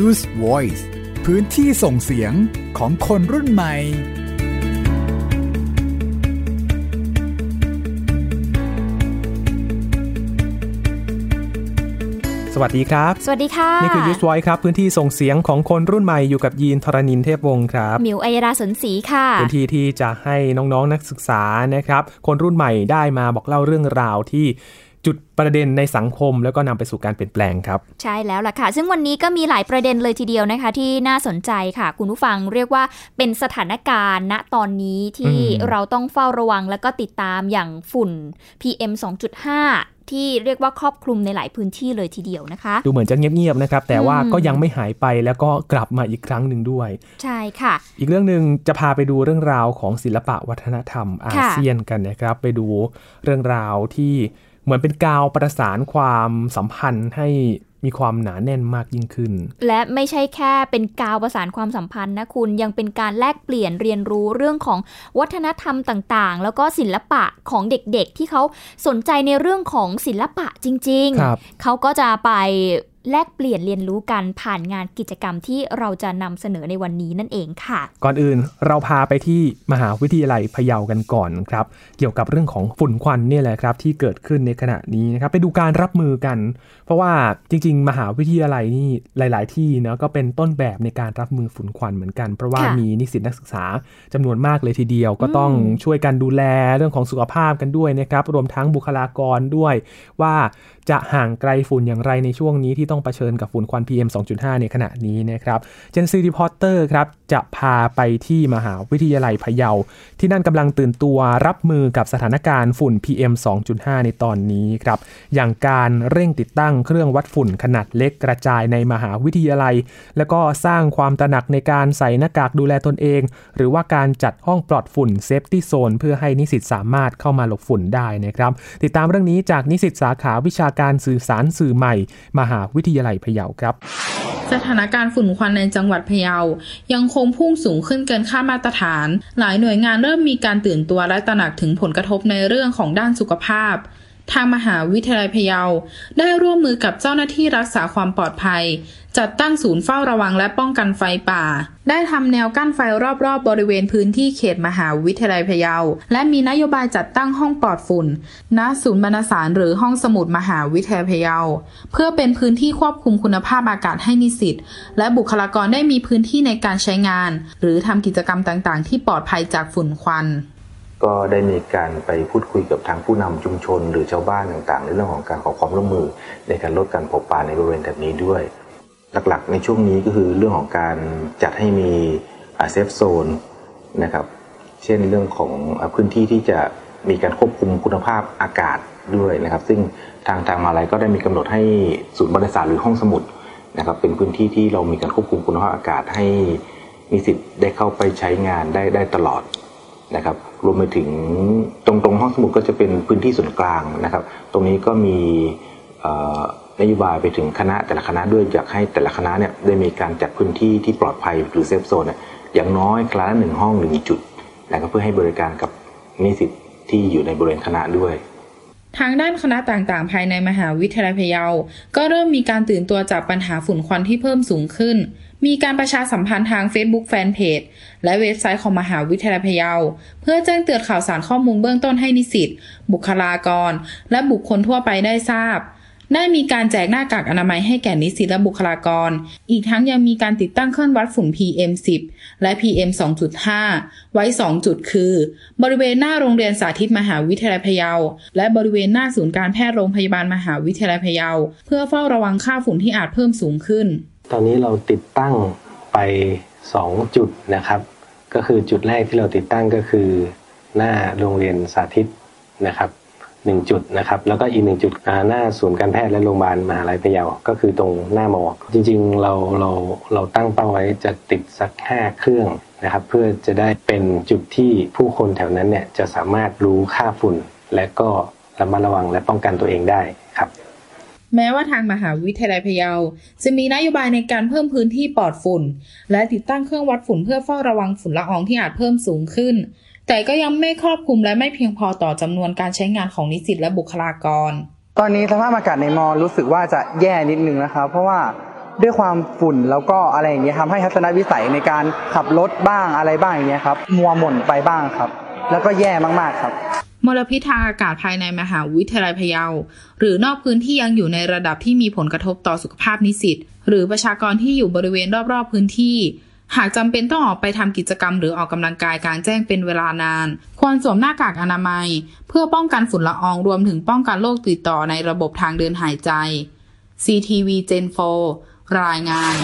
Use Voice พื้นที่ส่งเสียงของคนรุ่นใหม่ สวัสดีครับ สวัสดีค่ะ นี่คือ Use Voice ครับ พื้นที่ส่งเสียงของคนรุ่นใหม่อยู่กับยีนทรณินเทพวงศ์ครับหมิวอัยราสนศรีค่ะ พื้นที่ที่จะให้น้องๆนนักศึกษานะครับ คนรุ่นใหม่ได้มาบอกเล่าเรื่องราวที่ จุดประเด็นในสังคม แล้วก็นำไปสู่การเปลี่ยนแปลงครับ ใช่แล้วล่ะค่ะ ซึ่งวันนี้ก็มีหลายประเด็นเลยทีเดียวนะคะ ที่น่าสนใจค่ะ คุณผู้ฟังเรียกว่าเป็นสถานการณ์ณตอนนี้ที่อืมเราต้องเฝ้าระวังแล้วก็ติดตามอย่างฝุ่น PM 2.5ที่เรียกว่าครอบคลุมในหลายพื้นที่เลยทีเดียวนะคะ ดูเหมือนจะเงียบๆนะครับ แต่ว่าอืมก็ยังไม่หายไปแล้วก็กลับมาอีกครั้งหนึ่งด้วย ใช่ค่ะ อีกเรื่องหนึ่งจะพาไปดูเรื่องราวของศิลปะวัฒนธรรมอาเซียนกันนะครับ ไปดูเรื่องราวที่ เหมือนเป็นกาวประสานความสัมพันธ์ให้มีความหนาแน่นมากยิ่งขึ้น และไม่ใช่แค่เป็นกาวประสานความสัมพันธ์นะคุณยังเป็นการแลกเปลี่ยนเรียนรู้เรื่องของวัฒนธรรมต่างๆ แล้วก็ศิลปะของเด็กๆ ที่เขาสนใจในเรื่องของศิลปะจริงครับๆเขาก็จะไป แลกเปลี่ยนเรียนรู้กันผ่านงานกิจกรรมที่เราจะนำเสนอในวันนี้นั่นเองค่ะ ก่อนอื่นเราพาไปที่มหาวิทยาลัยพะเยากันก่อนครับ เกี่ยวกับเรื่องของฝุ่นควันเนี่ยแหละครับที่เกิดขึ้นในขณะนี้นะครับไปดูการรับมือกัน เพราะว่าจริง ๆ มหาวิทยาลัยนี่หลาย ๆ ที่เนาะก็เป็นต้นแบบในการรับมือฝุ่นควันเหมือนกัน เพราะว่ามีนิสิตนักศึกษาจำนวนมากเลยทีเดียว ก็ต้องช่วยกันดูแลเรื่องของสุขภาพกันด้วยนะครับรวมทั้งบุคลากรด้วย ว่าจะห่างไกลฝุ่นอย่างไรในช่วงนี้ที่ต้องเผชิญกับฝุ่นควัน PM 2.5 ในขณะนี้นะครับ Gen Z Reporter ครับจะพาไปที่มหาวิทยาลัยพะเยา ที่นั่นกำลังตื่นตัวรับมือกับสถานการณ์ฝุ่น PM 2.5 ในตอนนี้ครับอย่างการเร่งติดตั้งเครื่องวัดฝุ่นขนาดเล็กกระจายในมหาวิทยาลัย แล้วก็สร้างความตระหนักในการใส่หน้ากากดูแลตนเอง หรือว่าการจัดห้องปลอดฝุ่น safety zone เพื่อให้นิสิตสามารถเข้ามาหลบฝุ่นได้นะครับ ติดตามเรื่องนี้จากนิสิตสาขาวิชาการสื่อสารสื่อใหม่ มหาวิทยาลัยพะเยาครับสถานการณ์ฝุ่นควันในจังหวัดพะเยา ยังคงพุ่งสูงขึ้นเกินค่ามาตรฐาน หลายหน่วยงานเริ่มมีการตื่นตัวและตระหนักถึงผลกระทบในเรื่องของด้านสุขภาพ ทางมหาวิทยาลัยพะเยา ได้ร่วมมือกับเจ้าหน้าที่รักษาความปลอดภัย จัดตั้งศูนย์เฝ้าระวังและป้องกันไฟป่า ได้ทำแนวกั้นไฟรอบๆบริเวณพื้นที่เขตมหาวิทยาลัยพะเยา และมีนโยบายจัดตั้งห้องปลอดฝุ่น ณ ศูนย์บรรณสารหรือห้องสมุดมหาวิทยาลัยพะเยา เพื่อเป็นพื้นที่ควบคุมคุณภาพอากาศให้นิสิตและบุคลากรได้มีพื้นที่ในการใช้งาน หรือทำกิจกรรมต่างๆ ที่ปลอดภัยจากฝุ่นควัน ก็ได้มีการไปพูดคุยกับทางผู้นำชุมชน หรือชาวบ้านต่างๆ ในเรื่องของการขอความร่วมมือในการลดการเผาป่าในบริเวณแถบนี้ด้วย หลักๆ ในช่วงนี้ก็คือเรื่องของการจัดให้มีเซฟโซนนะครับ เช่นเรื่องของพื้นที่ที่จะมีการควบคุมคุณภาพอากาศด้วยนะครับ ซึ่งทางทางมาลัยก็ได้มีกำหนดให้ศูนย์บริษัทหรือห้องสมุดนะครับ เป็นพื้นที่ที่เรามีการควบคุมคุณภาพอากาศให้มีสิทธิ์ได้เข้าไปใช้งานได้ได้ตลอด นะครับ รวมไปถึงตรงตรงห้องสมุดก็จะเป็นพื้นที่ส่วนกลางนะครับ ตรงนี้ก็มีนโยบายไปถึงคณะแต่ละคณะด้วยอยากให้แต่ละคณะเนี่ยได้มีการจัดพื้นที่ที่ปลอดภัยหรือเซฟโซนอย่างน้อยคลาสหนึ่งห้องหนึ่งจุดนะครับเพื่อให้บริการกับนิสิตที่อยู่ในบริเวณคณะด้วยทางด้านคณะต่างๆ ภายในมหาวิทยาลัยพะเยา ก็เริ่มมีการตื่นตัวจากปัญหาฝุ่นควันที่เพิ่มสูงขึ้น มีการประชาสัมพันธ์ทาง Facebook Fanpage และเว็บไซต์ของมหาวิทยาลัยพะเยา เพื่อแจ้งเตือนข่าวสารข้อมูลเบื้องต้นให้นิสิต บุคลากร และบุคคลทั่วไปได้ทราบ ได้มีการแจกหน้ากากอนามัยให้แก่นิสิตและบุคลากร อีกทั้งยังมีการติดตั้งเครื่องวัดฝุ่น PM10 และ PM 2.5 ไว้ 2 จุดคือ บริเวณหน้าโรงเรียนสาธิตมหาวิทยาลัยพะเยา และบริเวณหน้าศูนย์การแพทย์โรงพยาบาลมหาวิทยาลัยพะเยา เพื่อเฝ้าระวังค่าฝุ่นที่อาจเพิ่มสูงขึ้น ตอนนี้เราติดตั้งไป 2 จุดนะครับ ก็คือจุดแรกที่เราติดตั้งก็คือ หน้าโรงเรียนสาธิตนะครับหนึ่งจุดนะครับ แล้วก็อีกหนึ่งจุดหน้าศูนย์การแพทย์และโรงพยาบาลมหาลัยพะเยา ก็คือตรงหน้ามอจริงๆ เราเราเราตั้งเป้าไว้จะติดสัก 5 เครื่องนะครับ เพื่อจะได้เป็นจุดที่ผู้คนแถวนั้นเนี่ยจะสามารถรู้ค่าฝุ่น และก็ระมัดระวังและป้องกันตัวเองได้ แม้ว่าทางมหาวิทยาลัยพะเยา จะมีนโยบายในการเพิ่มพื้นที่ปลอดฝุ่น และติดตั้งเครื่องวัดฝุ่นเพื่อเฝ้าระวังฝุ่นละอองที่อาจเพิ่มสูงขึ้น แต่ก็ยังไม่ครอบคลุมและไม่เพียงพอต่อจำนวนการใช้งานของนิสิตและบุคลากร ตอนนี้สภาพอากาศในมอรู้สึกว่าจะแย่นิดนึงนะครับ เพราะว่าด้วยความฝุ่นแล้วก็อะไรอย่างเงี้ยทำให้ทัศนวิสัยในการขับรถบ้างอะไรบ้างอย่างเงี้ยครับมัวหม่นไปบ้างครับ แล้วก็แย่มากๆครับ มลพิษทางอากาศภายในมหาวิทยาลัยพะเยา หรือนอกพื้นที่ยังอยู่ในระดับที่มีผลกระทบต่อสุขภาพนิสิตหรือประชากรที่อยู่บริเวณรอบๆพื้นที่ หากจำเป็นต้องออกไปทำกิจกรรมหรือออกกำลังกายกลางแจ้งเป็นเวลานาน ควรสวมหน้ากากอนามัย เพื่อป้องกันฝุ่นละอองรวมถึงป้องกันโรคติดต่อในระบบทางเดินหายใจ CTV Gen 4รายงาน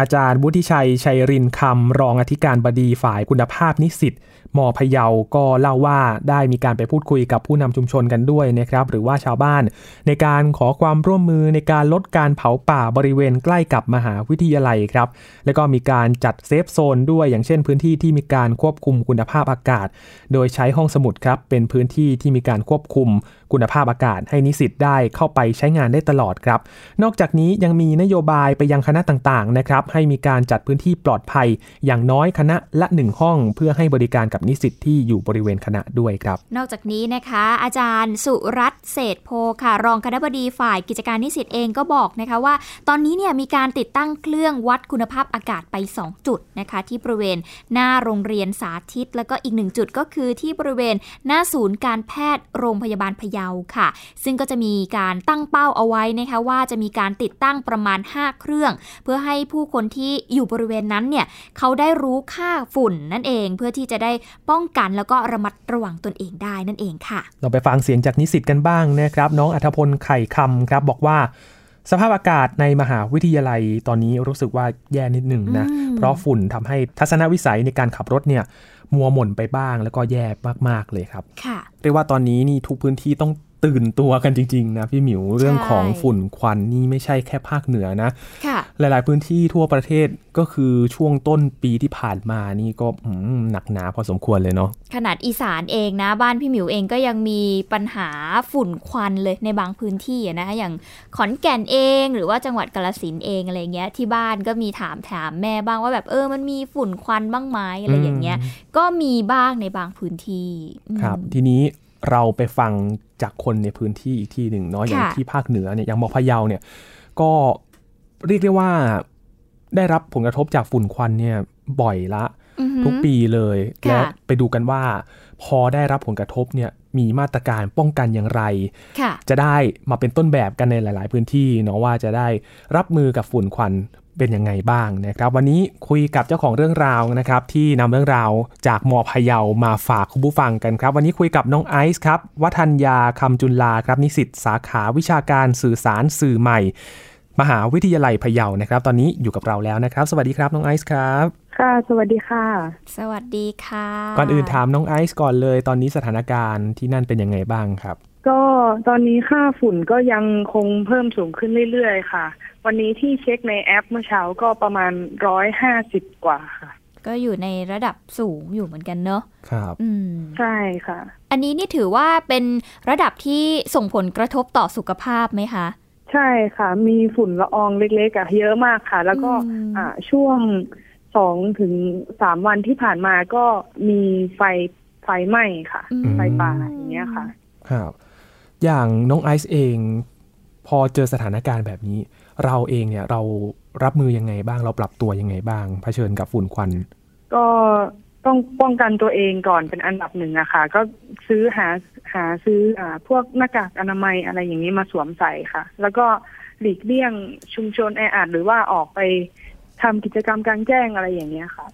อาจารย์วุฒิชัย ชัยรินคำ รองอธิการบดีฝ่ายคุณภาพนิสิต มพะเยาก็เล่าว่าได้มีการไปพูดคุยกับผู้นำชุมชนกันด้วยนะครับหรือว่าชาวบ้าน ในการขอความร่วมมือในการลดการเผาป่าบริเวณใกล้กับมหาวิทยาลัยครับแล้วก็มีการจัดเซฟโซนด้วยอย่างเช่นพื้นที่ที่มีการควบคุมคุณภาพอากาศ โดยใช้ห้องสมุดครับเป็นพื้นที่ที่มีการควบคุมคุณภาพอากาศ ให้นิสิตได้เข้าไปใช้งานได้ตลอดครับ นอกจากนี้ยังมีนโยบายไปยังคณะต่างๆนะครับให้มีการจัดพื้นที่ปลอดภัย อย่างน้อยคณะละหนึ่งห้อง เพื่อให้บริการกับนิสิตที่อยู่บริเวณคณะด้วยครับ นอกจากนี้นะคะ อาจารย์สุรัตน์เศษโพค่ะ รองคณบดีฝ่ายกิจการนิสิตเองก็บอกนะคะว่า ตอนนี้เนี่ยมีการติดตั้งเครื่องวัดคุณภาพอากาศไป 2 จุดนะคะ ที่บริเวณหน้าโรงเรียนสาธิต แล้วก็อีกหนึ่งจุดก็คือที่บริเวณหน้าศูนย์การแพทย์โรงพยาบาลพะเยาค่ะ ซึ่งก็จะมีการตั้งเป้าเอาไว้นะคะว่าจะมีการติดตั้งประมาณ 5 เครื่อง เพื่อให้ผู้คนที่อยู่บริเวณนั้นเนี่ยเขาได้รู้ค่าฝุ่นนั่นเองเพื่อที่จะได้ป้องกันแล้วก็ระมัดระวังตนเองได้นั่นเองค่ะ เราไปฟังเสียงจากนิสิตกันบ้างนะครับ น้องอัธพลไข่คำครับบอกว่าสภาพอากาศในมหาวิทยาลัยตอนนี้รู้สึกว่าแย่นิดหนึ่งนะอืมเพราะฝุ่นทำให้ทัศนวิสัยในการขับรถเนี่ยมัวหม่นไปบ้างแล้วก็แย่มาก ๆ เลยครับค่ะเรียกว่าตอนนี้นี่ทุกพื้นที่ต้อง ตื่นตัวกันจริง ๆ นะพี่หมิวเรื่องของฝุ่นควันนี่ไม่ใช่แค่ภาคเหนือนะค่ะหลาย ๆ พื้นที่ทั่วประเทศก็คือช่วงต้นปีที่ผ่านมานี่ก็อืมหนักหนาพอสมควรเลยเนาะขนาดอีสานเองนะ บ้านพี่หมิวเองก็ยังมีปัญหาฝุ่นควันเลยในบางพื้นที่อะนะคะอย่างขอนแก่นเองหรือว่าจังหวัดกาลสินธุ์เองอะไรเงี้ยที่บ้านก็มีถามถามแม่บ้างว่าแบบเออมันมีฝุ่นควันบ้างไหมอะไรอย่างเงี้ยก็มีบ้างในบางพื้นที่อืมครับทีนี้เราไปฟัง จากคนในพื้นที่อีกที่หนึ่งเนาะอย่างค่ะที่ภาคเหนือเนี่ยอย่างมอพะเยาเนี่ยก็เรียกได้ว่าได้รับผลกระทบจากฝุ่นควันเนี่ยบ่อยละอือหือทุกปีเลยค่ะและไปดูกันว่า พอได้รับผลกระทบเนี่ยมีมาตรการป้องกันอย่างไรค่ะจะได้มาเป็นต้นแบบกันในหลาย ๆ พื้นที่เนาะว่าจะได้รับมือกับฝุ่นควัน เป็นยังไงบ้างนะครับ วันนี้คุยกับเจ้าของเรื่องราวนะครับ ที่นำเรื่องราวจากมอพะเยามาฝากคุณผู้ฟังกันครับ วันนี้คุยกับน้องไอซ์ครับวัฒนยาคำจุลาครับนิสิตสาขาวิชาการสื่อสารสื่อใหม่ มหาวิทยาลัยพะเยานะครับ ตอนนี้อยู่กับเราแล้วนะครับ สวัสดีครับน้องไอซ์ครับค่ะ สวัสดีค่ะ สวัสดีค่ะ ก่อนอื่นถามน้องไอซ์ก่อนเลย ตอนนี้สถานการณ์ที่นั่นเป็นยังไงบ้างครับ ก็ตอนนี้ค่าฝุ่นก็ยังคงเพิ่มสูงขึ้นเรื่อยๆ ค่ะ วันนี้ที่เช็คในแอปเมื่อเช้าก็ประมาณร้อยห้าสิบกว่าค่ะ ก็อยู่ในระดับสูงอยู่เหมือนกันเนอะครับอืมใช่ค่ะ อันนี้นี่ถือว่าเป็นระดับที่ส่งผลกระทบต่อสุขภาพไหมคะ ใช่ค่ะ มีฝุ่นละอองเล็กๆอะเยอะมากค่ะ แล้วก็อืมอ่าช่วงสองถึงสามวันที่ผ่านมาก็มีไฟไฟไหม้ค่ะอืมไฟป่าอย่างเงี้ยค่ะครับ อย่างน้องไอซ์เอง พอเจอสถานการณ์แบบนี้ เราเองเนี่ยเรารับมือยังไงบ้าง เราปรับตัวยังไงบ้างเผชิญกับฝุ่นควัน ก็ต้องป้องกันตัวเองก่อนเป็นอันดับหนึ่งอะค่ะ ก็ซื้อหาหาซื้ออ่าพวกหน้ากากอนามัยอะไรอย่างนี้มาสวมใส่ค่ะ แล้วก็หลีกเลี่ยงชุมชนแออัดหรือว่าออกไปทำกิจกรรมกลางแจ้งอะไรอย่างเงี้ยค่ะ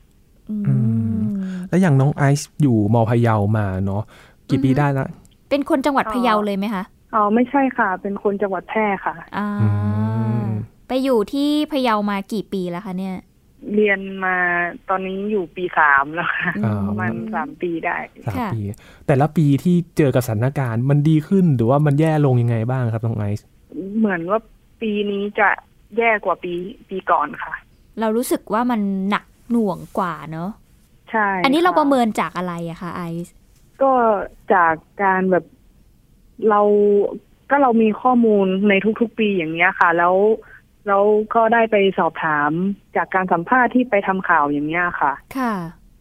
อือืมแล้วอย่างน้องไอซ์อยู่มอพะเยามาเนาะกี่ปีอือฮึได้ละ เป็นคนจังหวัดพะเยาเลยไหมคะอ๋อไม่ใช่ค่ะ เป็นคนจังหวัดแพร่ค่ะอ่าอืมไปอยู่ที่พะเยามากี่ปีแล้วคะเนี่ย เรียนมาตอนนี้อยู่ปีสามแล้วค่ะอ่าประมาณสามปีได้สามค่ะปี แต่ละปีที่เจอกับสถานการณ์มันดีขึ้นหรือว่ามันแย่ลงยังไงบ้างครับน้องไอซ์เหมือนว่าปีนี้จะแย่กว่าปีปีก่อนค่ะ เรารู้สึกว่ามันหนักหน่วงกว่าเนอะใช่ อันนี้เราค่ประเมินจากอะไรอะคะไอซ์ ก็จากการแบบเราก็เรามีข้อมูลในทุกๆ ปีอย่างเนี้ยค่ะ แล้วแล้วก็ได้ไปสอบถามจากการสัมภาษณ์ที่ไปทำข่าวอย่างเนี้ยค่ะ ค่ะ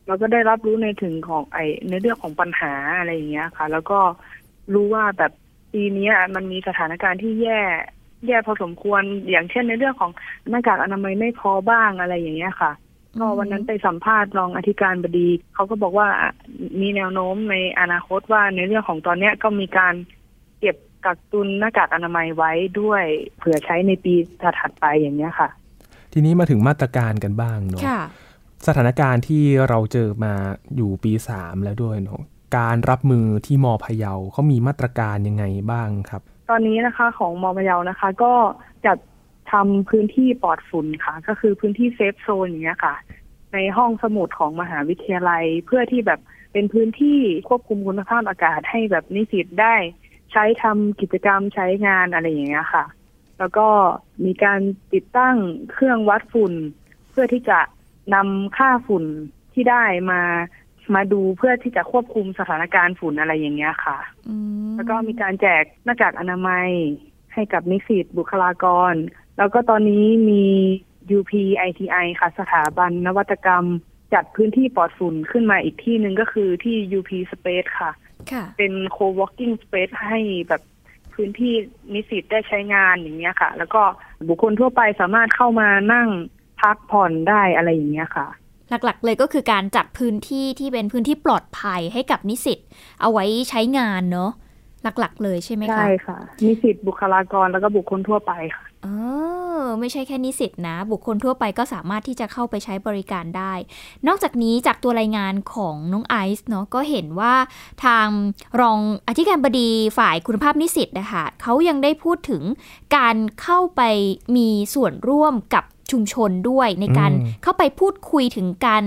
เราก็ได้รับรู้ในถึงของไอในเรื่องของปัญหาอะไรอย่างเงี้ยค่ะ แล้วก็รู้ว่าแบบปีเนี้ยมันมีสถานการณ์ที่แย่ แย่พอสมควรอย่างเช่นในเรื่องของหน้ากากอนามัยไม่พอบ้างอะไรอย่างเงี้ยค่ะ ก็วันนั้นไปสัมภาษณ์รองอธิการบดี เขาก็บอกว่ามีแนวโน้มในอนาคตว่าในเรื่องของตอนเนี้ยก็มีการเก็บกักตุนหน้ากากอนามัยไว้ด้วยเผื่อใช้ในปีถัดไปอย่างเงี้ยค่ะ ทีนี้มาถึงมาตรการกันบ้างเนาะค่ะสถานการณ์ที่เราเจอมาอยู่ปีสามแล้วด้วยเนาะการรับมือที่มอพะเยาเขามีมาตรการยังไงบ้างครับ ตอนนี้นะคะของมอพะเยานะคะ ก็จัด ทำพื้นที่ปลอดฝุ่นค่ะ ก็คือพื้นที่เซฟโซนอย่างเงี้ยค่ะ ในห้องสมุดของมหาวิทยาลัยเพื่อที่แบบเป็นพื้นที่ควบคุมคุณภาพอากาศให้แบบนิสิตได้ ใช้ทำกิจกรรมใช้งานอะไรอย่างเงี้ยค่ะ แล้วก็มีการติดตั้งเครื่องวัดฝุ่น เพื่อที่จะนำค่าฝุ่นที่ได้มามาดูเพื่อที่จะควบคุมสถานการณ์ฝุ่นอะไรอย่างเงี้ยค่ะอืมแล้วก็มีการแจกหน้ากากอนามัยให้กับนิสิตบุคลากร แล้วก็ตอนนี้มี UP ITI ค่ะสถาบันนวัตกรรม จัดพื้นที่ปลอดฝุ่นขึ้นมาอีกที่หนึ่งก็คือที่ UP Space ค่ะค่ะ เป็น co-working space ให้แบบพื้นที่นิสิตได้ใช้งานอย่างเงี้ยค่ะ แล้วก็บุคคลทั่วไปสามารถเข้ามานั่งพักผ่อนได้อะไรอย่างเงี้ยค่ะ หลักๆ เลยก็คือการจัดพื้นที่ที่เป็นพื้นที่ปลอดภัยให้กับนิสิตเอาไว้ใช้งานเนาะหลักๆ เลยใช่ไหมคะใช่ค่ะ นิสิตบุคลากรแล้วก็บุคคลทั่วไปค่ะ เออ ไม่ใช่แค่นิสิตนะ บุคคลทั่วไปก็สามารถที่จะเข้าไปใช้บริการได้ นอกจากนี้จากตัวรายงานของน้องไอซ์เนาะก็เห็นว่าทางรองอธิการบดีฝ่ายคุณภาพนิสิตนะคะเขายังได้พูดถึงการเข้าไปมีส่วนร่วมกับชุมชนด้วยในการอืมเข้าไปพูดคุยถึงการ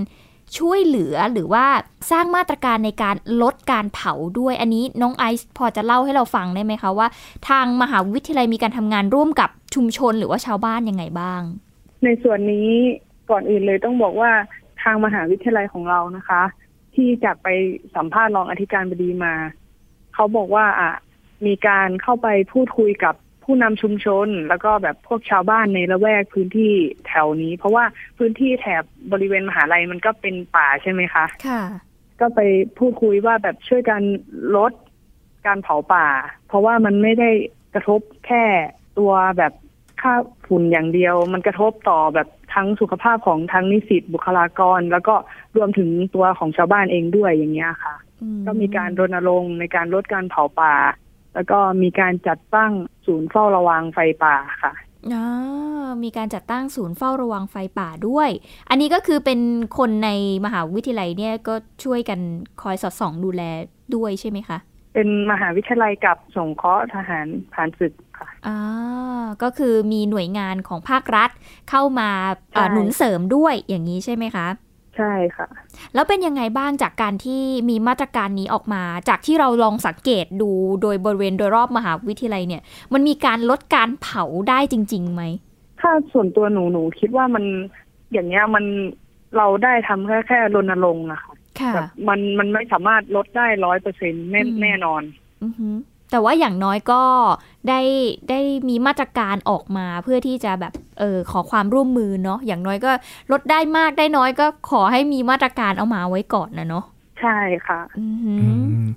ช่วยเหลือหรือว่าสร้างมาตรการในการลดการเผาด้วย อันนี้น้องไอซ์พอจะเล่าให้เราฟังได้ไหมคะว่า ทางมหาวิทยาลัยมีการทำงานร่วมกับชุมชนหรือว่าชาวบ้านยังไงบ้าง ในส่วนนี้ก่อนอื่นเลยต้องบอกว่าทางมหาวิทยาลัยของเรานะคะ ที่จากไปสัมภาษณ์รองอธิการบดีมา เขาบอกว่าอะมีการเข้าไปพูดคุยกับ ผู้นำชุมชน แล้วก็แบบพวกชาวบ้านในละแวกพื้นที่แถวนี้ เพราะว่าพื้นที่แถบบริเวณมหาลัยมันก็เป็นป่าใช่ไหมคะ ค่ะ ก็ไปพูดคุยว่าแบบช่วยกันลดการเผาป่า เพราะว่ามันไม่ได้กระทบแค่ตัวแบบค่าฝุ่นอย่างเดียว มันกระทบต่อแบบทั้งสุขภาพของทั้งนิสิตบุคลากร แล้วก็รวมถึงตัวของชาวบ้านเองด้วยอย่างเงี้ยค่ะอืก็มีการรณรงค์ในการลดการเผาป่า แล้วก็มีการจัดตั้งศูนย์เฝ้าระวังไฟป่าค่ะอ่ามีการจัดตั้งศูนย์เฝ้าระวังไฟป่าด้วย อันนี้ก็คือเป็นคนในมหาวิทยาลัยเนี่ยก็ช่วยกันคอยสอดส่องดูแลด้วยใช่ไหมคะ เป็นมหาวิทยาลัยกับสงเคราะห์ทหารผ่านศึกค่ะอ่าก็คือมีหน่วยงานของภาครัฐเข้ามาเอ่อใช่หนุนเสริมด้วยอย่างนี้ใช่ไหมคะ ใช่ค่ะ แล้วเป็นยังไงบ้างจากการที่มีมาตรการนี้ออกมา จากที่เราลองสังเกตดูโดยบริเวณโดยรอบมหาวิทยาลัยเนี่ย มันมีการลดการเผาได้จริงๆไหมถ้าส่วนตัวหนูหนูคิดว่ามันอย่างเงี้ยมันเราได้ทำแค่แค่รณรงค์อะค่ะค่ะแบบมันมันไม่สามารถลดได้ร้อยเปอร์เซ็นต์แน่อืมแน่นอน อือฮึ แต่ว่าอย่างน้อยก็ได้ได้มีมาตรการออกมาเพื่อที่จะแบบเออขอความร่วมมือเนาะอย่างน้อยก็ลดได้มากได้น้อยก็ขอให้มีมาตรการเอามาไว้ก่อนนะเนาะใช่ค่ะอือฮึอืม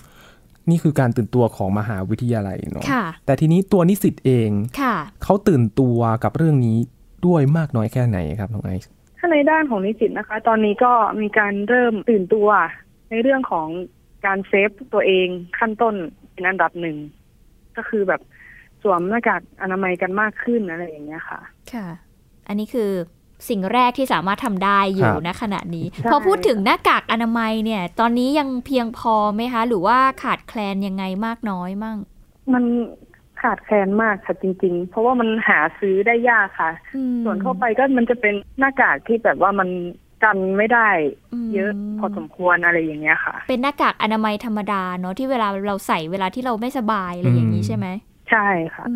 นี่คือการตื่นตัวของมหาวิทยาลัยเนาะค่ะแต่ทีนี้ตัวนิสิตเองค่ะเขาตื่นตัวกับเรื่องนี้ด้วยมากน้อยแค่ไหนครับน้องไอซ์ถ้าในด้านของนิสิตนะคะ ตอนนี้ก็มีการเริ่มตื่นตัวในเรื่องของการเซฟตัวเองขั้นต้น เป็นอันดับหนึ่ง ก็คือแบบสวมหน้ากากอนามัยกันมากขึ้นอะไรอย่างเงี้ยค่ะ ค่ะ อันนี้คือสิ่งแรกที่สามารถทำได้อยู่ณขณะนี้ใช่พอพูดถึงหน้ากากอนามัยเนี่ย ตอนนี้ยังเพียงพอไหมคะ หรือว่าขาดแคลนยังไงมากน้อยมั่ง มันขาดแคลนมากค่ะจริง ๆ เพราะว่ามันหาซื้อได้ยากค่ะอืมส่วนทั่วไปก็มันจะเป็นหน้ากากที่แบบว่ามัน กันไม่ได้ เยอะพอสมควรอะไรอย่างเงี้ยค่ะ เป็นหน้ากากอนามัยธรรมดาเนาะที่เวลาเราใส่เวลาที่เราไม่สบายอะไรอย่างนี้ใช่ไหมใช่ค่ะอื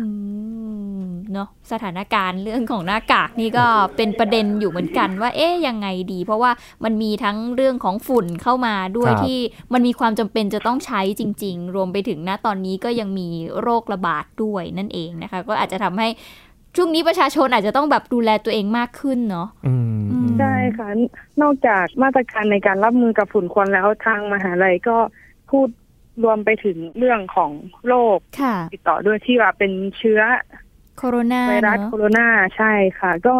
มเนาะสถานการณ์เรื่องของหน้ากากนี่ก็เป็นประเด็นอยู่เหมือนกันว่า เอ๊ยยังไงดี เพราะว่ามันมีทั้งเรื่องของฝุ่นเข้ามาด้วยครับที่มันมีความจำเป็นจะต้องใช้จริง ๆ รวมไปถึงณตอนนี้ก็ยังมีโรคระบาดด้วยนั่นเองนะคะ ก็อาจจะทำให้ ช่วงนี้ประชาชนอาจจะต้องแบบดูแลตัวเองมากขึ้นเนาะอืมอืมใช่ค่ะ นอกจากมาตรการในการรับมือกับฝุ่นควันแล้วทางมหาลัยก็พูดรวมไปถึงเรื่องของโรคค่ะติดต่อด้วยที่ว่าเป็นเชื้อโคโรนาไวรัสเนอะโคโรนาใช่ค่ะ ก็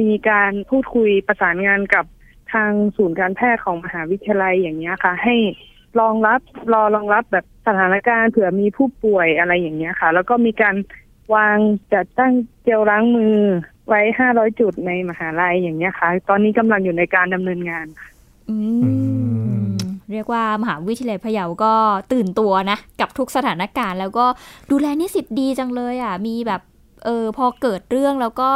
มีการพูดคุยประสานงานกับทางศูนย์การแพทย์ของมหาวิทยาลัยอย่างเงี้ยค่ะ ให้รองรับรอรองรับแบบสถานการณ์เผื่อมีผู้ป่วยอะไรอย่างเงี้ยค่ะ แล้วก็มีการ วางจัดตั้งเจลล้างมือไว้500จุดในมหาลัยอย่างเงี้ยค่ะ ตอนนี้กำลังอยู่ในการดำเนินงานอืมเรียกว่ามหาวิทยาลัยพะเยาก็ตื่นตัวนะ กับทุกสถานการณ์ แล้วก็ดูแลนิสิตดีจังเลยอะ มีแบบเออพอเกิดเรื่องแล้วก็